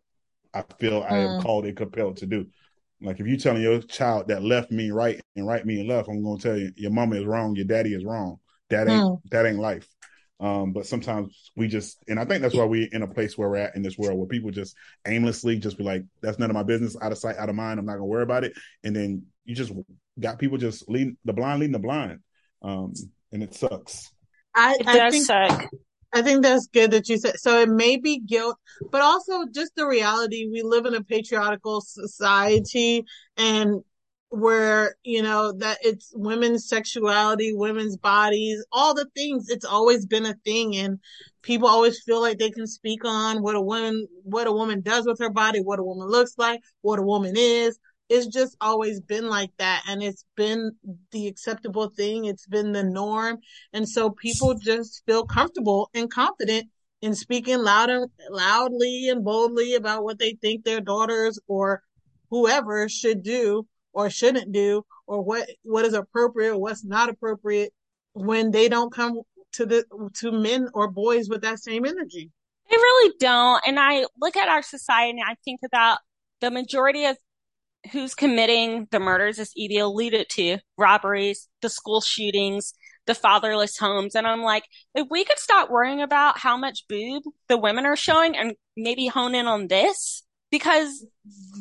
I feel I am mm. called and compelled to do. Like if you're telling your child that left me right and right me and left, I'm gonna tell you your mama is wrong, your daddy is wrong. That ain't mm. that ain't life. Um, but sometimes we just, and I think that's why we're in a place where we're at in this world where people just aimlessly just be like, that's none of my business, out of sight, out of mind. I'm not gonna worry about it. And then you just got people just leading the blind, leading the blind. Um, and it sucks. I, it I think, suck. I think that's good that you said. So it may be guilt, but also just the reality. We live in a patriarchal society and where, you know, that it's women's sexuality, women's bodies, all the things. It's always been a thing. And people always feel like they can speak on what a woman, what a woman does with her body, what a woman looks like, what a woman is it's just always been like that and it's been the acceptable thing it's been the norm and so people just feel comfortable and confident in speaking loud and loudly and boldly about what they think their daughters or whoever should do or shouldn't do or what what is appropriate what's not appropriate when they don't come to the to men or boys with that same energy. They really don't and i look at our society and i think about the majority of who's committing the murders, as Evie alluded to, robberies, the school shootings, the fatherless homes. And I'm like, if we could stop worrying about how much boob the women are showing and maybe hone in on this, because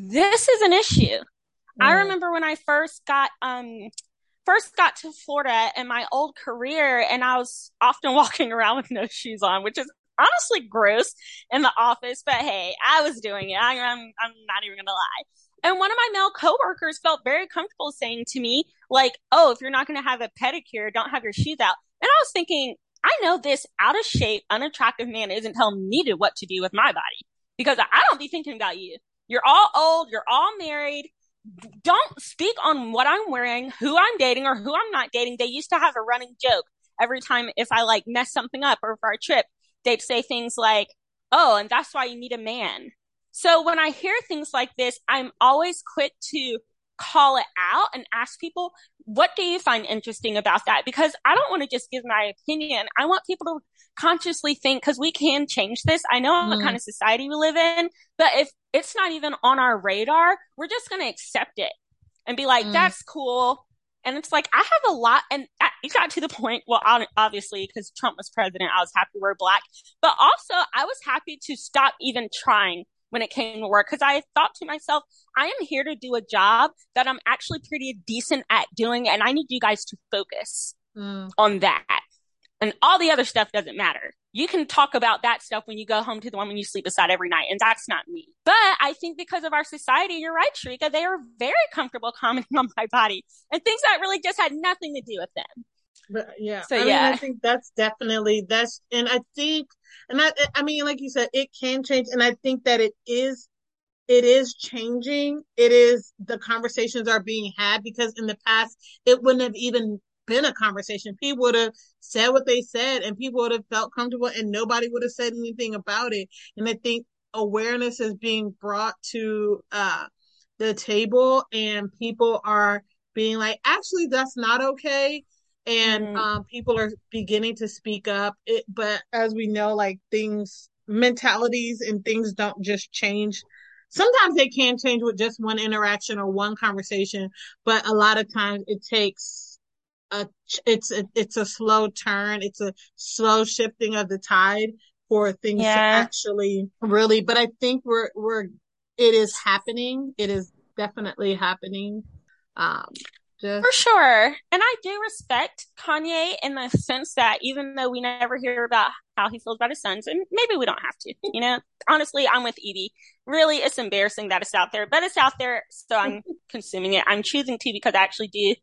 this is an issue. I remember when I first got, um, first got to Florida in my old career and I was often walking around with no shoes on, which is honestly gross in the office, but hey, I was doing it. I, I'm, I'm not even gonna lie. And one of my male coworkers felt very comfortable saying to me, like, oh, if you're not going to have a pedicure, don't have your shoes out. And I was thinking, I know this out of shape, unattractive man isn't telling me to what to do with my body because I don't be thinking about you. You're all old. You're all married. Don't speak on what I'm wearing, who I'm dating or who I'm not dating. They used to have a running joke every time if I like mess something up or for a trip, they'd say things like, Oh, and that's why you need a man. So when I hear things like this, I'm always quick to call it out and ask people, what do you find interesting about that? Because I don't want to just give my opinion. I want people to consciously think because we can change this. I know mm. what kind of society we live in, but if it's not even on our radar, we're just going to accept it and be like, mm. that's cool. And it's like, I have a lot, and it got to the point, well, obviously, because Trump was president, I was happy to wear black, but also I was happy to stop even trying when it came to work because I thought to myself, I am here to do a job that I'm actually pretty decent at doing, and I need you guys to focus mm. on that. And all the other stuff doesn't matter. You can talk about that stuff when you go home to the woman you sleep beside every night, and that's not me. But I think because of our society, you're right, Sharika, they are very comfortable commenting on my body and things that really just had nothing to do with them. But yeah, so I yeah, mean, I think that's definitely that's, and I think, and I, I mean, like you said, it can change, and I think that it is, it is changing. It is the conversations are being had because in the past it wouldn't have even been a conversation. People would have said what they said, and people would have felt comfortable, and nobody would have said anything about it. And I think awareness is being brought to uh, the table, and people are being like, actually, that's not okay and mm-hmm. um, people are beginning to speak up. It, but as we know, like things, mentalities and things don't just change. Sometimes they can change with just one interaction or one conversation, but a lot of times it takes a it's a, it's a slow turn. It's a slow shifting of the tide for things yeah. to actually really. But I think we're we're it is happening. It is definitely happening. Um, for sure. And I do respect Kanye in the sense that even though we never hear about how he feels about his sons, and maybe we don't have to, you know, honestly, I'm with Evie. Really, it's embarrassing that it's out there, but it's out there. So I'm consuming it. I'm choosing to because I actually do,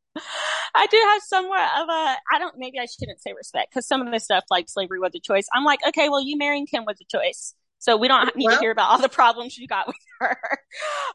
I do have somewhat of a, I don't, maybe I shouldn't say respect because some of the stuff like slavery was a choice. I'm like, okay, well, you marrying Kim was a choice. So we don't need well, to hear about all the problems you got with her.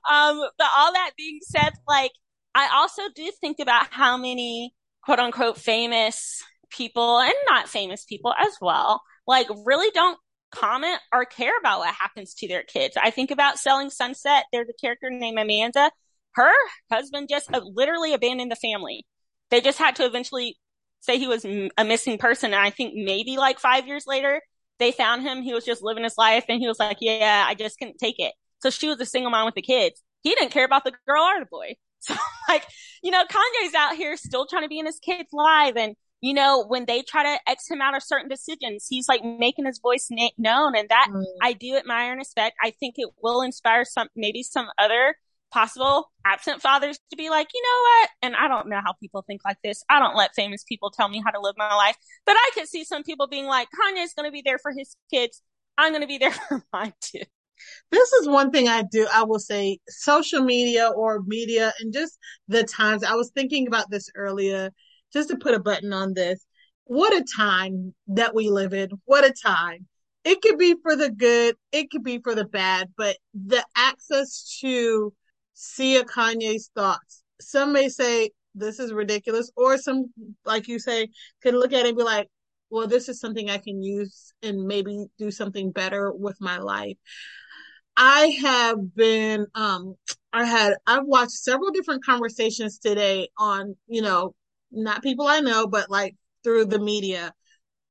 Um, but all that being said, like, I also do think about how many quote unquote famous people and not famous people as well, like really don't comment or care about what happens to their kids. I think about Selling Sunset. There's a character named Amanda. Her husband just uh, literally abandoned the family. They just had to eventually say he was a missing person. And I think maybe like five years later, they found him. He was just living his life and he was like, yeah, I just couldn't take it. So she was a single mom with the kids. He didn't care about the girl or the boy. So like, you know, Kanye's out here still trying to be in his kids' live. And, you know, when they try to X him out of certain decisions, he's like making his voice na- known. And that mm. I do admire and respect. I think it will inspire some, maybe some other possible absent fathers to be like, you know what? And I don't know how people think like this. I don't let famous people tell me how to live my life, but I could see some people being like, Kanye's going to be there for his kids. I'm going to be there for mine too. This is one thing I do. I will say social media or media and just the times I was thinking about this earlier, just to put a button on this. What a time that we live in. What a time. It could be for the good. It could be for the bad, but the access to see a Kanye's thoughts. Some may say this is ridiculous or some, like you say, could look at it and be like, well, this is something I can use and maybe do something better with my life. I have been, um, I had, I've watched several different conversations today on, you know, not people I know, but like through the media,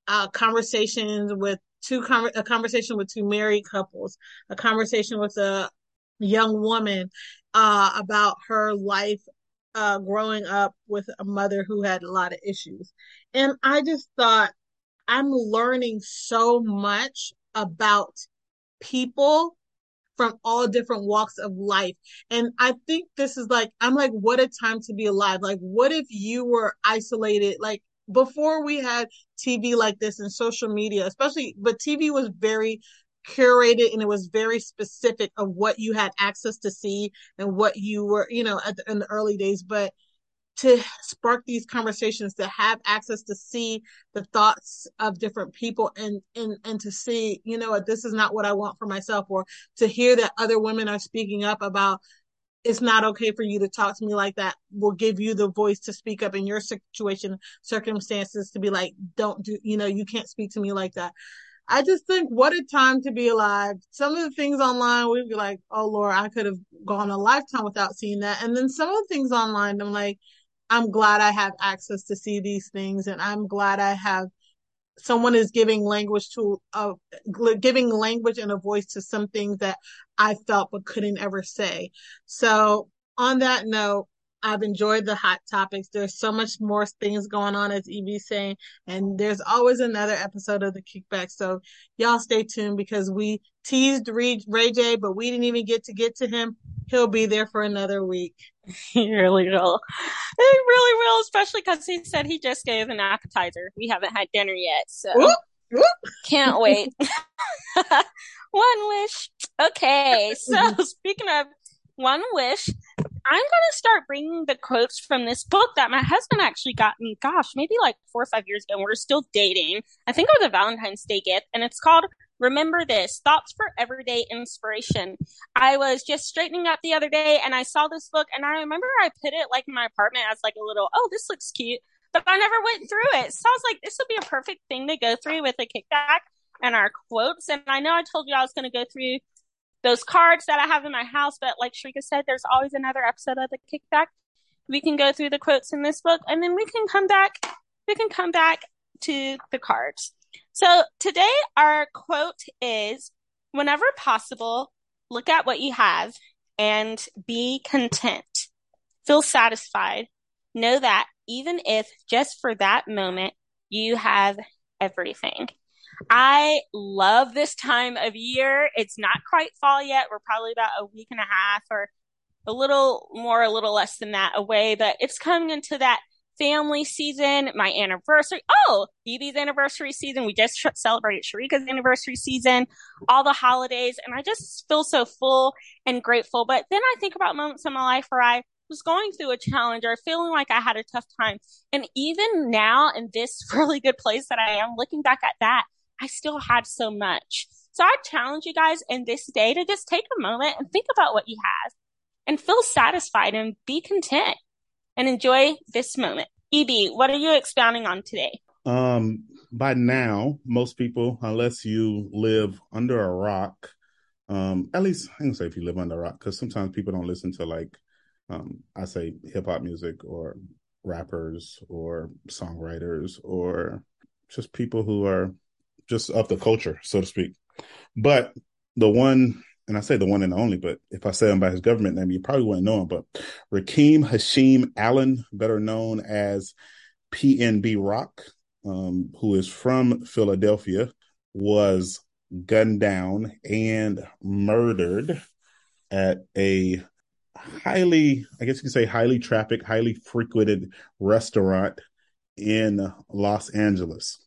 uh, conversations with two, com- a conversation with two married couples, a conversation with a young woman, uh, about her life, uh, growing up with a mother who had a lot of issues. And I just thought, I'm learning so much about people from all different walks of life. And I think this is like, I'm like, what a time to be alive. Like, what if you were isolated? Like, before we had TV like this and social media, especially, but TV was very curated and it was very specific of what you had access to see and what you were, you know, the, in the early days. But to spark these conversations to have access to see the thoughts of different people and and and to see you know this is not what i want for myself or to hear that other women are speaking up about it's not okay for you to talk to me like that will give you the voice to speak up in your situation circumstances to be like don't do you know you can't speak to me like that I just think what a time to be alive. Some of the things online, we'd be like, oh Lord, I could have gone a lifetime without seeing that. And then some of the things online, I'm like, I'm glad I have access to see these things and I'm glad I have someone is giving language to uh, giving language and a voice to some things that I felt but couldn't ever say. So on that note, I've enjoyed the hot topics. There's so much more things going on, as Evie's saying, and there's always another episode of the kickback. So y'all stay tuned because we teased Ray J, but we didn't even get to get to him. He'll be there for another week. he really will. He really will, especially because he said he just gave an appetizer. We haven't had dinner yet, so whoop, whoop. can't wait. One wish. Okay, so speaking of one wish, I'm to start bringing the quotes from this book that my husband actually got me, gosh, maybe like four or five years ago. And we're still dating. I think it was a Valentine's Day gift, and it's called Remember This Thoughts for Everyday Inspiration. I was just straightening up the other day and I saw this book, and I remember I put it like in my apartment as like a little, oh, this looks cute. But I never went through it. So I was like, this would be a perfect thing to go through with a kickback and our quotes. And I know I told you I was going to go through those cards that I have in my house. But like Sharika said, there's always another episode of the kickback. We can go through the quotes in this book and then we can come back. We can come back to the cards. So today our quote is whenever possible, look at what you have and be content. Feel satisfied. Know that even if just for that moment you have everything. I love this time of year. It's not quite fall yet. We're probably about a week and a half or a little more, a little less than that away, but it's coming into that family season, my anniversary. Oh, Evie's anniversary season. We just celebrated Sharika's anniversary season, all the holidays, and I just feel so full and grateful. But then I think about moments in my life where I was going through a challenge or feeling like I had a tough time. And even now in this really good place that I am, looking back at that, I still had so much. So I challenge you guys in this day to just take a moment and think about what you have and feel satisfied and be content and enjoy this moment. EB, what are you expounding on today? Um, by now, most people, unless you live under a rock, um, at least I can say if you live under a rock, because sometimes people don't listen to like, um, I say hip hop music or rappers or songwriters or just people who are just of the culture, so to speak. But the one, and I say the one and the only, but if I say him by his government name, you probably wouldn't know him. But Rakim Hasheem Allen, better known as PNB Rock, um, who is from Philadelphia, was gunned down and murdered at a highly, I guess you could say, highly trafficked, highly frequented restaurant in Los Angeles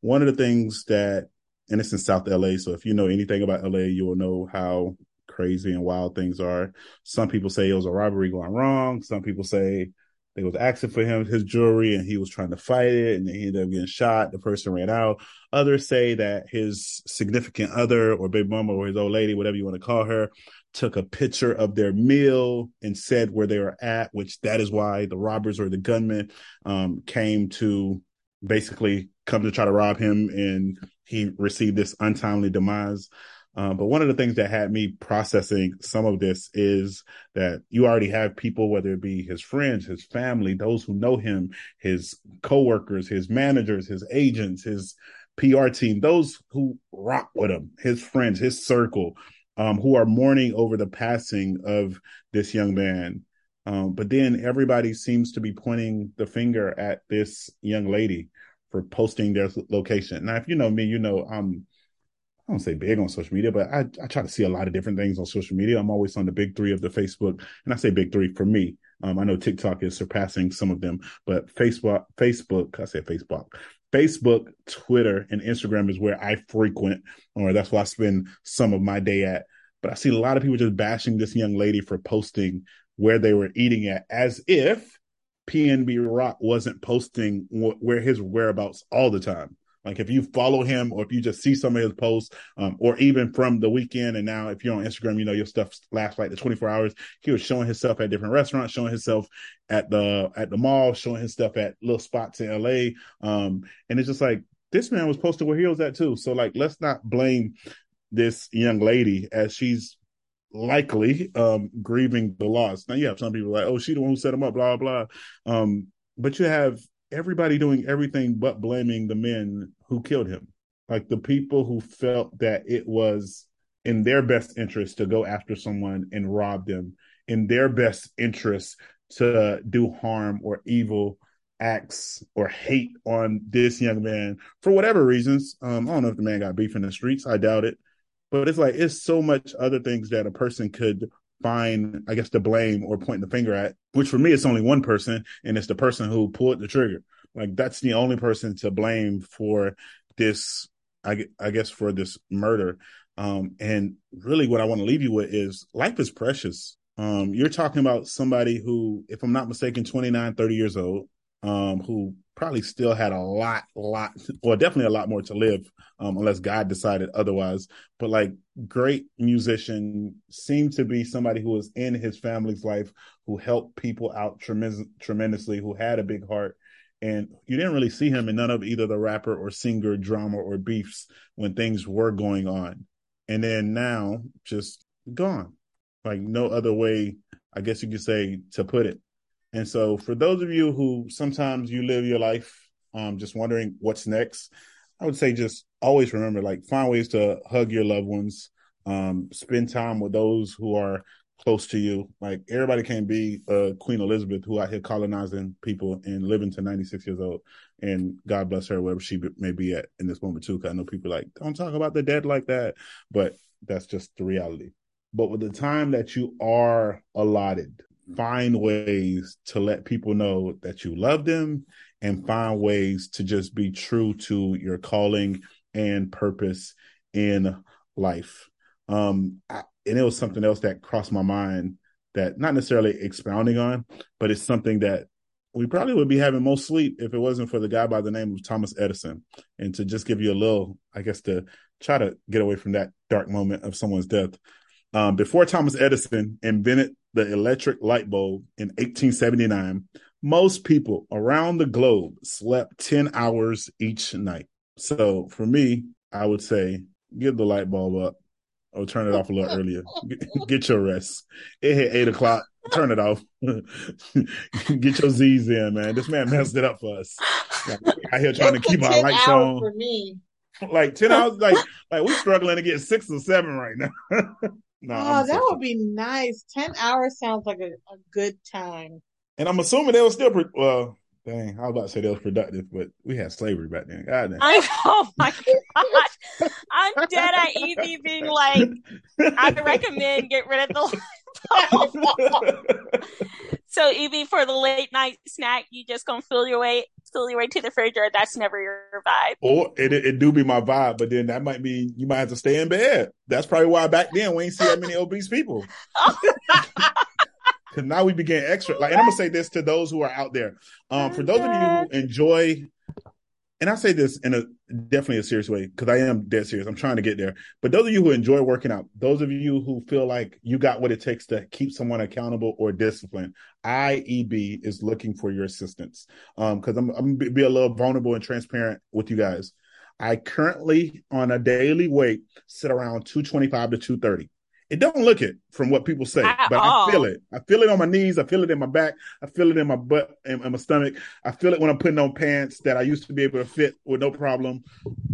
one of the things that, and it's in South LA, so if you know anything about LA, you will know how crazy and wild things are. Some people say it was a robbery gone wrong. Some people say they was asking for him his jewelry and he was trying to fight it and he ended up getting shot. The person ran out. Others say that his significant other or big mama or his old lady, whatever you want to call her, took a picture of their meal and said where they were at, which that is why the robbers or the gunmen um, came to basically come to try to rob him, and he received this untimely demise. Um, but one of the things that had me processing some of this is that you already have people, whether it be his friends, his family, those who know him, his coworkers, his managers, his agents, his PR team, those who rock with him, his friends, his circle, um, who are mourning over the passing of this young man. Um, but then everybody seems to be pointing the finger at this young lady for posting their location. Now, if you know me, you know I'm I don't say big on social media, but I, I try to see a lot of different things on social media. I'm always on the big three of the Facebook, and I say big three for me. Um, I know TikTok is surpassing some of them, but Facebook, Facebook, I say Facebook, Facebook, Twitter, and Instagram is where I frequent, or that's where I spend some of my day at. But I see a lot of people just bashing this young lady for posting where they were eating at, as if PNB Rock wasn't posting wh- where his whereabouts all the time. Like if you follow him or if you just see some of his posts, um, or even from the weekend, and now if you're on Instagram, you know your stuff lasts like the 24 hours. He was showing himself at different restaurants, showing himself at the at the mall, showing his stuff at little spots in LA. Um, and it's just like this man was posting where he was at too. So like, let's not blame this young lady as she's likely um, grieving the loss. Now you have some people like, oh, she the one who set him up, blah blah. Um, but you have everybody doing everything but blaming the men who killed him, like the people who felt that it was in their best interest to go after someone and rob them, in their best interest to do harm or evil acts or hate on this young man for whatever reasons. Um, I don't know if the man got beef in the streets. I doubt it. But it's like it's so much other things that a person could find, I guess, to blame or point the finger at. Which for me, it's only one person, and it's the person who pulled the trigger. Like that's the only person to blame for this. I, I guess for this murder. Um, and really, what I want to leave you with is life is precious. Um, you're talking about somebody who, if I'm not mistaken, 29, 30 years old, um, who probably still had a lot, lot, or definitely a lot more to live, um, unless God decided otherwise. But like great musician, seemed to be somebody who was in his family's life, who helped people out tremendous, tremendously, who had a big heart. And you didn't really see him in none of either the rapper or singer drama or beefs when things were going on. And then now, just gone. Like no other way, I guess you could say, to put it. And so, for those of you who sometimes you live your life um, just wondering what's next, I would say just always remember like find ways to hug your loved ones, um, spend time with those who are close to you. Like everybody can't be uh, Queen Elizabeth, who out here colonizing people and living to 96 years old. And God bless her, wherever she may be at in this moment too. Cause I know people like, don't talk about the dead like that, but that's just the reality. But with the time that you are allotted, find ways to let people know that you love them and find ways to just be true to your calling and purpose in life. Um, I, and it was something else that crossed my mind that not necessarily expounding on, but it's something that we probably would be having most sleep if it wasn't for the guy by the name of Thomas Edison. And to just give you a little, I guess, to try to get away from that dark moment of someone's death. Um, before Thomas Edison invented the electric light bulb in 1879, most people around the globe slept 10 hours each night. So for me, I would say give the light bulb up or turn it off a little earlier. Get, your rest. It hit eight o'clock. Turn it off. Get your Z's in, man. This man messed it up for us. Like, out here trying to keep our lights on. For me. Like 10 hours, like, like we're struggling to get six or seven right now. No, oh, that would be nice. Ten hours sounds like a, a good time. And I'm assuming they were still pre- well. Dang, I was about to say they was productive, but we had slavery back then. God damn. I, oh my gosh. I'm dead at Evie being like, I recommend get rid of the so Evie, for the late night snack, you just gonna fill your way your way to the refrigerator. That's never your vibe. Or it, it do be my vibe, but then that might mean you might have to stay in bed. That's probably why back then we ain't see that many obese people. Because now we begin extra. Like, and I'm gonna say this to those who are out there. Um, for those of you who enjoy and I say this in a definitely a serious way because I am dead serious. I'm trying to get there. But those of you who enjoy working out, those of you who feel like you got what it takes to keep someone accountable or disciplined, IEB is looking for your assistance. Um, because I'm I'm gonna be a little vulnerable and transparent with you guys. I currently on a daily weight sit around 225 to 230. It don't look it from what people say, At but all. I feel it. I feel it on my knees. I feel it in my back. I feel it in my butt and, my stomach. I feel it when I'm putting on pants that I used to be able to fit with no problem.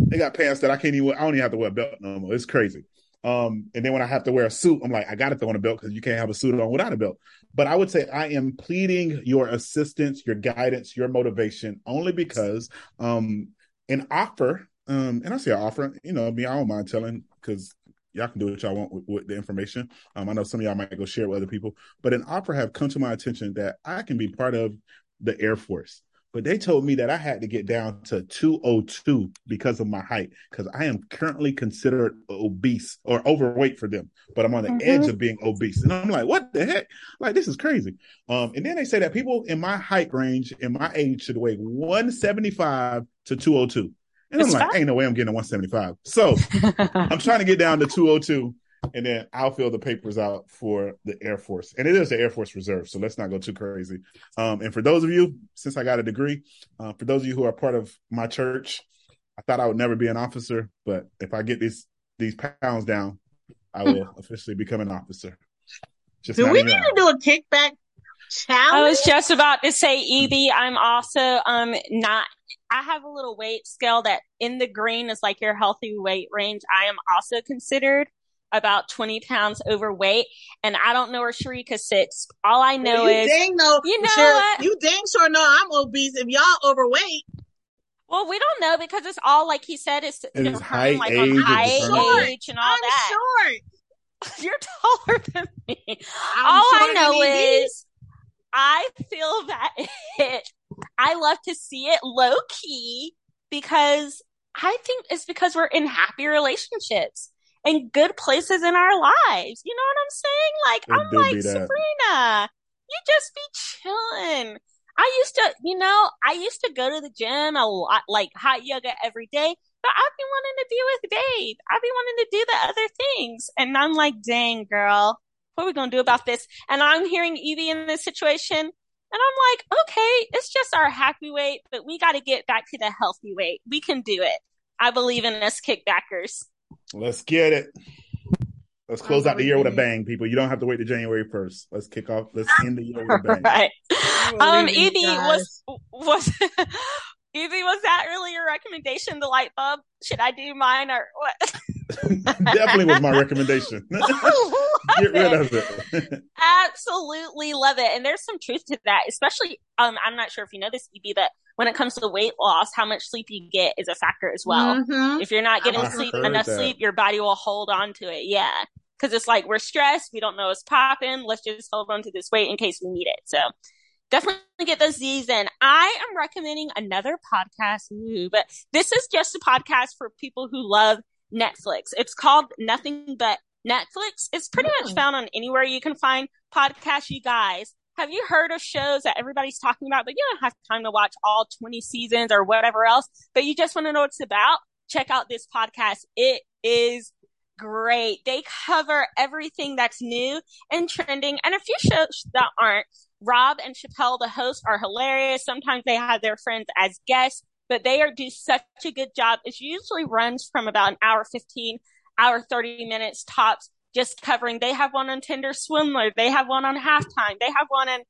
They got pants that I can't even. I don't even have to wear a belt no more. It's crazy. Um, and then when I have to wear a suit, I'm like, I got to throw on a belt because you can't have a suit on without a belt. But I would say I am pleading your assistance, your guidance, your motivation, only because um, an offer, um, and I say offer, you know, I mean, I don't mind telling because y'all can do what y'all want with, with the information. Um, I know some of y'all might go share it with other people, but an offer have come to my attention that I can be part of the Air Force. But they told me that I had to get down to 202 because of my height, because I am currently considered obese or overweight for them, but I'm on the mm-hmm. edge of being obese. And I'm like, what the heck? Like, this is crazy. Um, and then they say that people in my height range, in my age, should weigh 175 to 202. And it's I'm like, fine. ain't no way I'm getting a 175. So I'm trying to get down to 202 and then I'll fill the papers out for the Air Force. And it is the Air Force Reserve, so let's not go too crazy. Um, and for those of you, since I got a degree, uh, for those of you who are part of my church, I thought I would never be an officer, but if I get these these pounds down, I will officially become an officer. Just do we need to do a kickback challenge? I was just about to say, Evie, I'm also um not I have a little weight scale that in the green is like your healthy weight range. I am also considered about 20 pounds overweight, and I don't know where Sharika sits. All I know well, is, dang no, you know sure, what? You dang sure know I'm obese. If y'all overweight, well, we don't know because it's all like he said, it's, it's height, like age, height, age, and all I'm that. Short. You're taller than me. I'm all I know is I feel that it. I love to see it low key because I think it's because we're in happy relationships and good places in our lives. You know what I'm saying? Like, it I'm like, Sabrina, you just be chilling. I used to, you know, I used to go to the gym a lot, like hot yoga every day, but I've been wanting to be with Babe. I've been wanting to do the other things. And I'm like, dang, girl, what are we going to do about this? And I'm hearing Evie in this situation. And I'm like, okay, it's just our happy weight, but we got to get back to the healthy weight. We can do it. I believe in us kickbackers. Let's get it. Let's close out the year with a bang, people. You don't have to wait to January first. Let's kick off. Let's end the year with a bang. right. Um, Evie was was Evie was that really your recommendation? The light bulb? Should I do mine or what? Definitely was my recommendation. Get rid of it. Absolutely love it. And there's some truth to that, especially um I'm not sure if you know this, Evie, but when it comes to weight loss, how much sleep you get is a factor as well. Mm-hmm. If you're not getting I sleep enough that. sleep, your body will hold on to it. Yeah. Cause it's like we're stressed, we don't know what's popping. Let's just hold on to this weight in case we need it. So definitely get those Z's in. I am recommending another podcast, ooh, but this is just a podcast for people who love Netflix. It's called Nothing But Netflix. It's pretty much oh. found on anywhere you can find podcasts, you guys have you heard of shows that everybody's talking about, but you don't have time to watch all 20 seasons or whatever else, but you just want to know what it's about? Check out this podcast. It is great. They cover everything that's new and trending and a few shows that aren't. Rob and Chappelle, the hosts, are hilarious. Sometimes they have their friends as guests, but they are do such a good job. It usually runs from about an hour 15, hour 30 minutes tops just covering. They have one on Tinder Swindler. They have one on Halftime. They have one on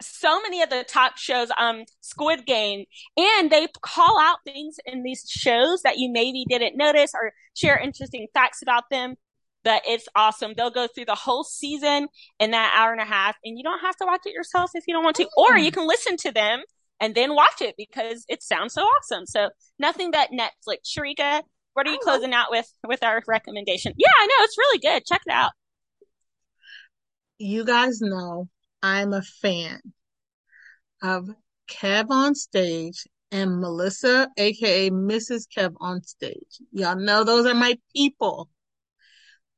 so many of the top shows, um, Squid Game, and they call out things in these shows that you maybe didn't notice or share interesting facts about them. But it's awesome. They'll go through the whole season in that hour and a half, and you don't have to watch it yourself if you don't want to, or you can listen to them and then watch it because it sounds so awesome. So nothing but Netflix. Sharika, what are you closing out with with our recommendation? Yeah, I know it's really good. Check it out. You guys know I'm a fan of KevOnStage and Melissa, aka Mrs. KevOnStage. Y'all know those are my people.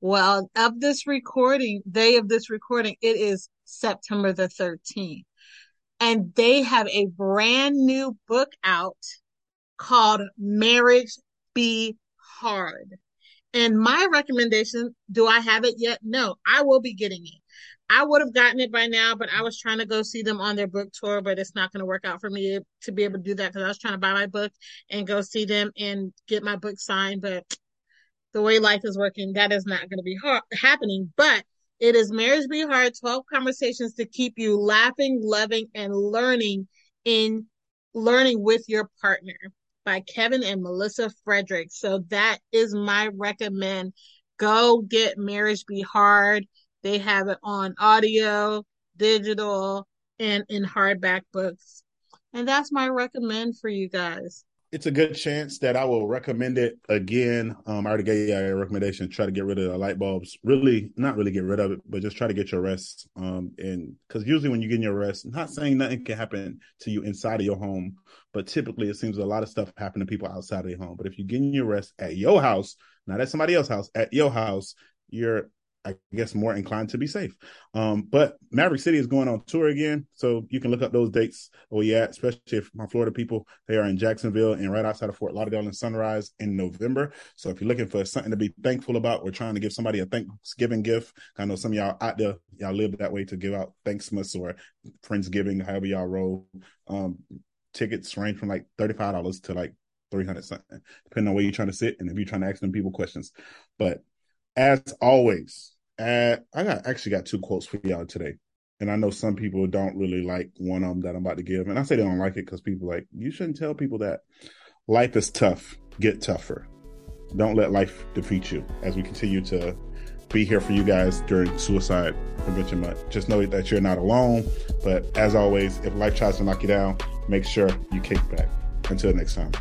Well, of this recording, day of this recording, it is September the 13th. And they have a brand new book out called Marriage Be hard. And my recommendation, do I have it yet? No, I will be getting it. I would have gotten it by now, but I was trying to go see them on their book tour, but it's not going to work out for me to be able to do that because I was trying to buy my book and go see them and get my book signed. But the way life is working, that is not going to be ha- happening. But it is Marriage Be Hard 12 conversations to keep you laughing, loving, and learning in learning with your partner by Kevin and Melissa Frederick. So that is my recommend. Go get Marriage Be Hard. They have it on audio, digital, and in hardback books. And that's my recommend for you guys. It's a good chance that I will recommend it again. Um, I already gave you a recommendation. Try to get rid of the light bulbs. Really, not really get rid of it, but just try to get your rest. Um, and because usually when you get in your rest, not saying nothing can happen to you inside of your home, but typically, it seems a lot of stuff happen to people outside of their home. But if you get getting your rest at your house, not at somebody else's house, at your house, you're I guess more inclined to be safe. Um, but Maverick City is going on tour again, so you can look up those dates where you at, especially if my Florida people they are in Jacksonville and right outside of Fort Lauderdale and Sunrise in November. So if you're looking for something to be thankful about, we're trying to give somebody a Thanksgiving gift. I know some of y'all out there y'all live that way to give out Thanksmas or Friendsgiving, however y'all roll. Um, tickets range from like $35 to like 300 something, depending on where you're trying to sit and if you're trying to ask them people questions. But as always, uh, I got actually got two quotes for y'all today. And I know some people don't really like one of them that I'm about to give. And I say they don't like it because people like, you shouldn't tell people that life is tough. Get tougher. Don't let life defeat you as we continue to be here for you guys during Suicide Prevention Month. Just know that you're not alone. But as always, if life tries to knock you down, make sure you kick back. Until next time.